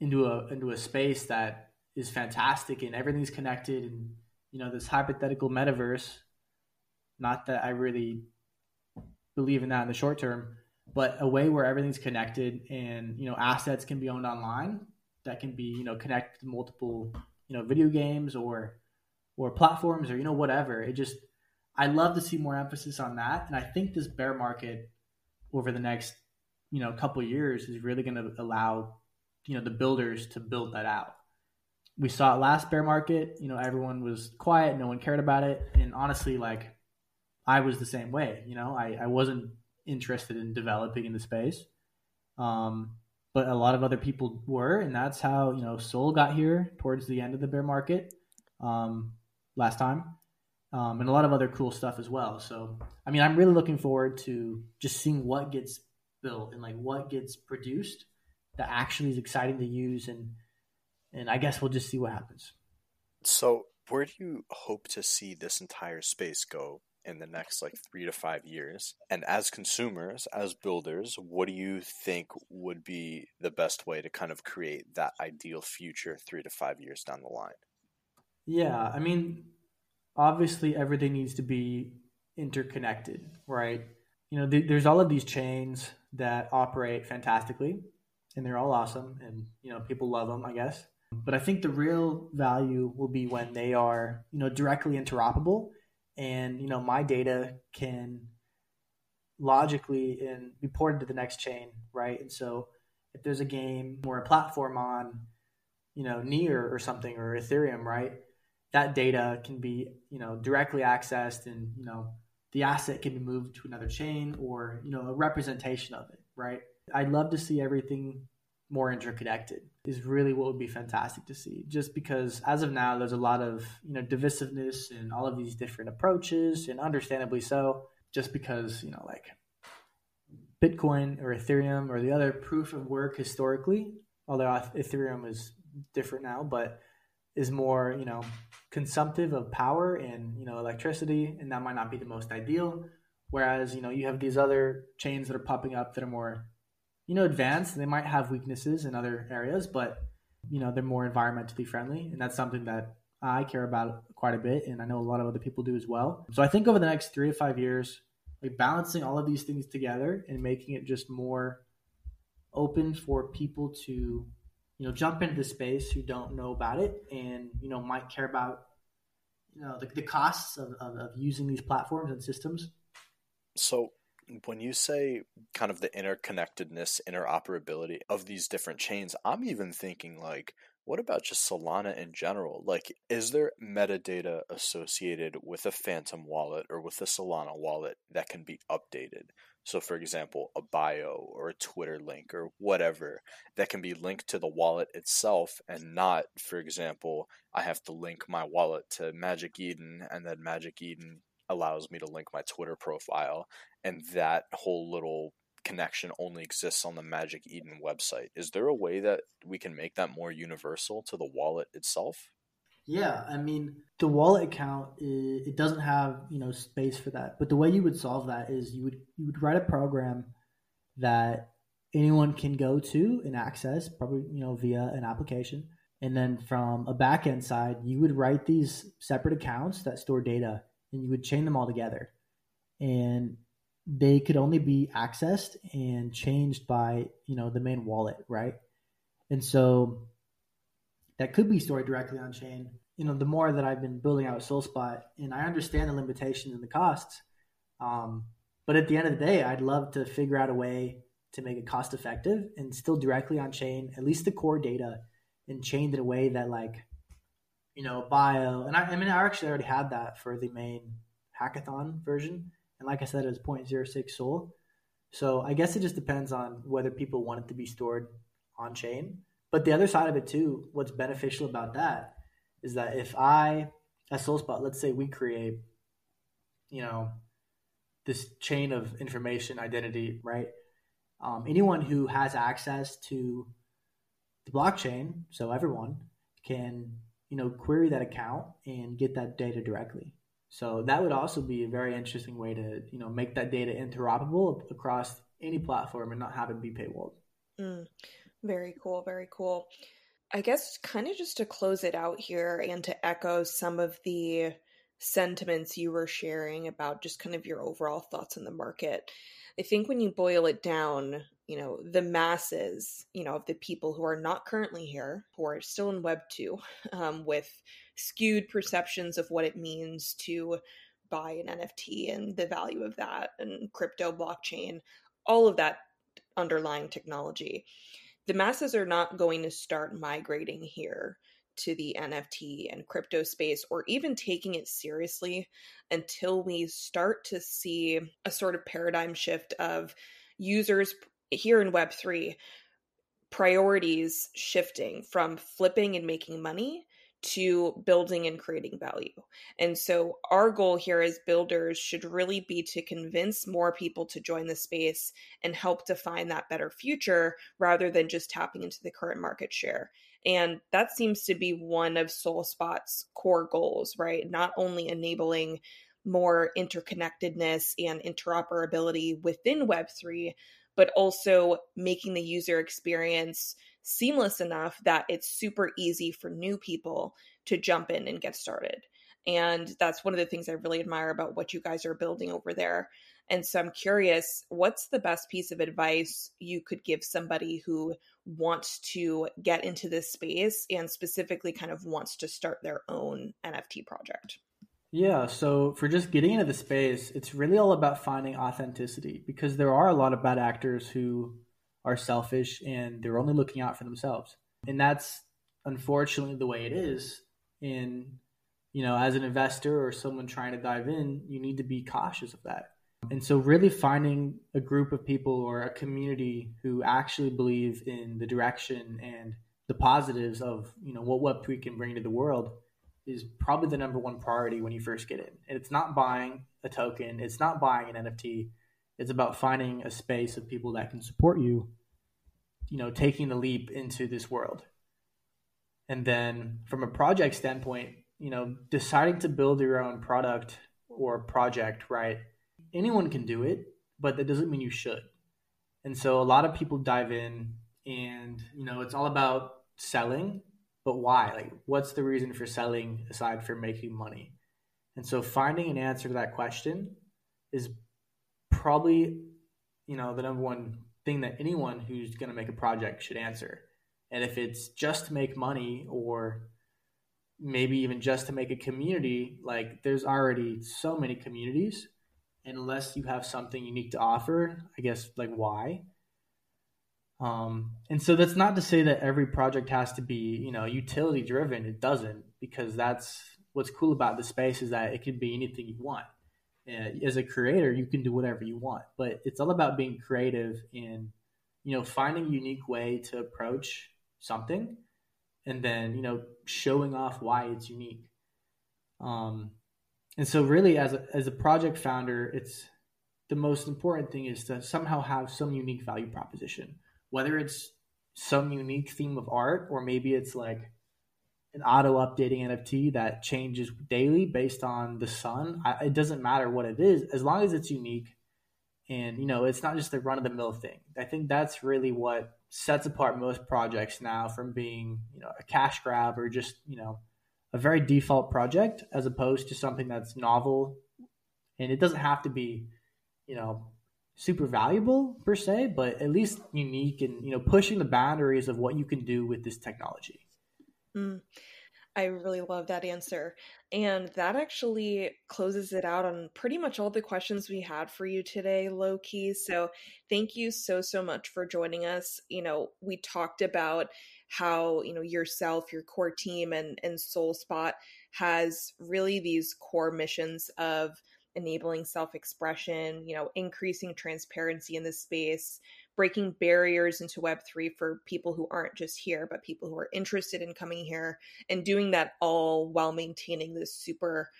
into a, into a space that is fantastic and everything's connected and, you know, this hypothetical metaverse. Not that I really believe in that in the short term, but a way where everything's connected and, you know, assets can be owned online that can be you know connected to multiple you know video games or or platforms or you know whatever. It just i love to see more emphasis on that. And i think this bear market over the next you know couple years is really going to allow you know the builders to build that out. We saw it last bear market you know everyone was quiet no one cared about it. And honestly like i was the same way you know? I, I wasn't interested in developing in the space um, but a lot of other people were, and that's how you know Sol got here towards the end of the bear market um, last time, um, and a lot of other cool stuff as well. So, I mean, I'm really looking forward to just seeing what gets built and like what gets produced that actually is exciting to use, and and I guess we'll just see what happens. So, where do you hope to see this entire space go in the next like three to five years? And as consumers, as builders, what do you think would be the best way to kind of create that ideal future three to five years down the line? Yeah, I mean, obviously everything needs to be interconnected, right? You know, th- there's all of these chains that operate fantastically and they're all awesome and, you know, people love them, I guess. But I think the real value will be when they are, you know, directly interoperable and you know my data can logically and be ported to the next chain, right? And so if there's a game or a platform on, you know, Near or something or Ethereum, right? That data can be, you know, directly accessed and, you know, the asset can be moved to another chain or, you know, a representation of it, right? I'd love to see everything more interconnected is really what would be fantastic to see just because as of now there's a lot of you know divisiveness and all of these different approaches and understandably so just because you know like bitcoin or ethereum or the other proof of work historically although ethereum is different now but is more, you know, consumptive of power and, you know, electricity, and that might not be the most ideal. Whereas, you know, you have these other chains that are popping up that are more, you know, advanced. They might have weaknesses in other areas, but, you know, they're more environmentally friendly. And that's something that I care about quite a bit. And I know a lot of other people do as well. So I think over the next three to five years, like balancing all of these things together and making it just more open for people to you know jump into the space who don't know about it and you know might care about you know the, the costs of, of, of using these platforms and systems so when you say kind of the interconnectedness interoperability of these different chains i'm even thinking like what about just Solana in general? Like, is there metadata associated with a Phantom wallet or with a Solana wallet that can be updated? So, for example, a bio or a Twitter link or whatever that can be linked to the wallet itself and not, for example, I have to link my wallet to Magic Eden and then Magic Eden allows me to link my Twitter profile and that whole little connection only exists on the Magic Eden website. Is there a way that we can make that more universal to the wallet itself? Yeah, I mean, the wallet account it doesn't have you know space for that. But the way you would solve that is you would you would write a program that anyone can go to and access, probably you know via an application. And then from a backend side, you would write these separate accounts that store data, and you would chain them all together. And they could only be accessed and changed by you know the main wallet, right? And so that could be stored directly on chain. You know, the more that I've been building out SolSpot, and I understand the limitations and the costs, um, but at the end of the day, I'd love to figure out a way to make it cost effective and still directly on chain, at least the core data, and chained in a way that like, you know, bio. And I, I mean, I actually already had that for the main hackathon version and like I said, it was 0.06 Sol. So I guess it just depends on whether people want it to be stored on chain. But the other side of it too, what's beneficial about that is that if I, as SolSpot, let's say we create, you know, this chain of information identity, right? Um, anyone who has access to the blockchain, so everyone can, you know, query that account and get that data directly. So that would also be a very interesting way to, you know, make that data interoperable across any platform and not have it be paywalled. Mm, very cool. Very cool. I guess kind of just to close it out here and to echo some of the sentiments you were sharing about just kind of your overall thoughts on the market. I think when you boil it down, you know, the masses, you know, of the people who are not currently here, who are still in Web 2, um, with skewed perceptions of what it means to buy an NFT and the value of that and crypto blockchain, all of that underlying technology. The masses are not going to start migrating here to the NFT and crypto space or even taking it seriously until we start to see a sort of paradigm shift of users here in Web3 priorities shifting from flipping and making money to building and creating value. And so our goal here as builders should really be to convince more people to join the space and help define that better future rather than just tapping into the current market share. And that seems to be one of SolSpot's core goals, right? Not only enabling more interconnectedness and interoperability within Web3, but also making the user experience seamless enough that it's super easy for new people to jump in and get started. And that's one of the things I really admire about what you guys are building over there. And so I'm curious, what's the best piece of advice you could give somebody who wants to get into this space and specifically kind of wants to start their own NFT project? Yeah, so for just getting into the space, it's really all about finding authenticity because there are a lot of bad actors who are selfish and they're only looking out for themselves. And that's unfortunately the way it is. And, you know, as an investor or someone trying to dive in, you need to be cautious of that. And so, really finding a group of people or a community who actually believe in the direction and the positives of, you know, what Web3 can bring to the world is probably the number one priority when you first get in. And it's not buying a token, it's not buying an NFT. It's about finding a space of people that can support you, you know, taking the leap into this world. And then from a project standpoint, you know, deciding to build your own product or project, right? Anyone can do it, but that doesn't mean you should. And so a lot of people dive in and, you know, it's all about selling, but why? Like, what's the reason for selling aside from making money? And so finding an answer to that question is probably, you know, the number one thing that anyone who's going to make a project should answer. And if it's just to make money or maybe even just to make a community, like there's already so many communities. Unless you have something unique to offer, I guess, like why? Um, and so that's not to say that every project has to be, you know, utility driven. It doesn't, because that's what's cool about the space is that it can be anything you want. And as a creator, you can do whatever you want, but it's all about being creative and, you know, finding a unique way to approach something and then you know showing off why it's unique um, and so really as a, as a project founder it's the most important thing is to somehow have some unique value proposition whether it's some unique theme of art or maybe it's like an auto updating nft that changes daily based on the sun I, it doesn't matter what it is as long as it's unique and you know it's not just the run of the mill thing. I think that's really what sets apart most projects now from being you know a cash grab or just you know a very default project as opposed to something that's novel. And it doesn't have to be you know super valuable per se but at least unique and you know pushing the boundaries of what you can do with this technology mm. I really love that answer. And that actually closes it out on pretty much all the questions we had for you today, low key. So thank you so, so much for joining us. You know, we talked about how, you know, yourself, your core team, and, and SolSpot has really these core missions of enabling self expression, you know, increasing transparency in this space, breaking barriers into Web3 for people who aren't just here, but people who are interested in coming here and doing that all while maintaining this super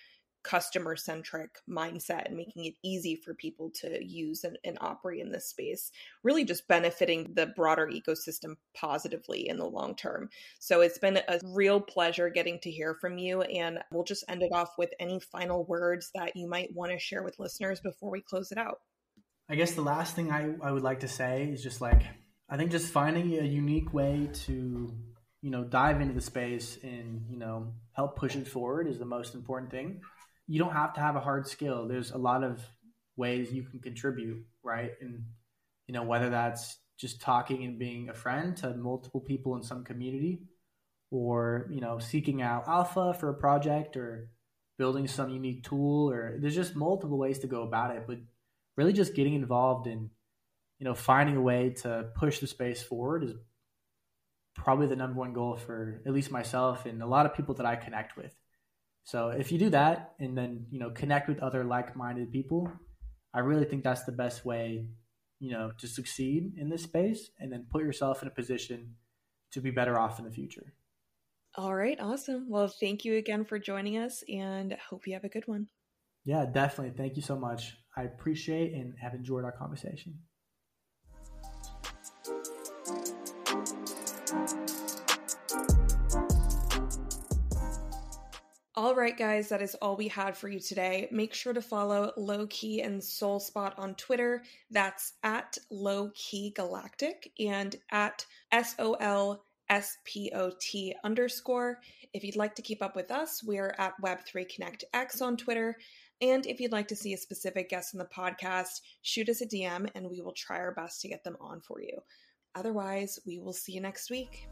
customer centric mindset and making it easy for people to use and, and, operate in this space, really just benefiting the broader ecosystem positively in the long term. So it's been a real pleasure getting to hear from you. And we'll just end it off with any final words that you might want to share with listeners before we close it out. I guess the last thing I, I would like to say is just like I think just finding a unique way to you know dive into the space and you know help push it forward is the most important thing. You don't have to have a hard skill. There's a lot of ways you can contribute, right? And you know whether that's just talking and being a friend to multiple people in some community or you know seeking out alpha for a project or building some unique tool or there's just multiple ways to go about it but really just getting involved in you know finding a way to push the space forward is probably the number one goal for at least myself and a lot of people that I connect with. So if you do that and then you know connect with other like-minded people, I really think that's the best way you know to succeed in this space and then put yourself in a position to be better off in the future. All right, awesome. Well, thank you again for joining us and hope you have a good one. Yeah, definitely. Thank you so much. I appreciate and have enjoyed our conversation. All right, guys, that is all we had for you today. Make sure to follow Low Key and SolSpot on Twitter. That's at Low Key Galactic and at S O L S P O T underscore. If you'd like to keep up with us, we're at Web3 Connect X on Twitter. And if you'd like to see a specific guest on the podcast, shoot us a DM and we will try our best to get them on for you. Otherwise, we will see you next week.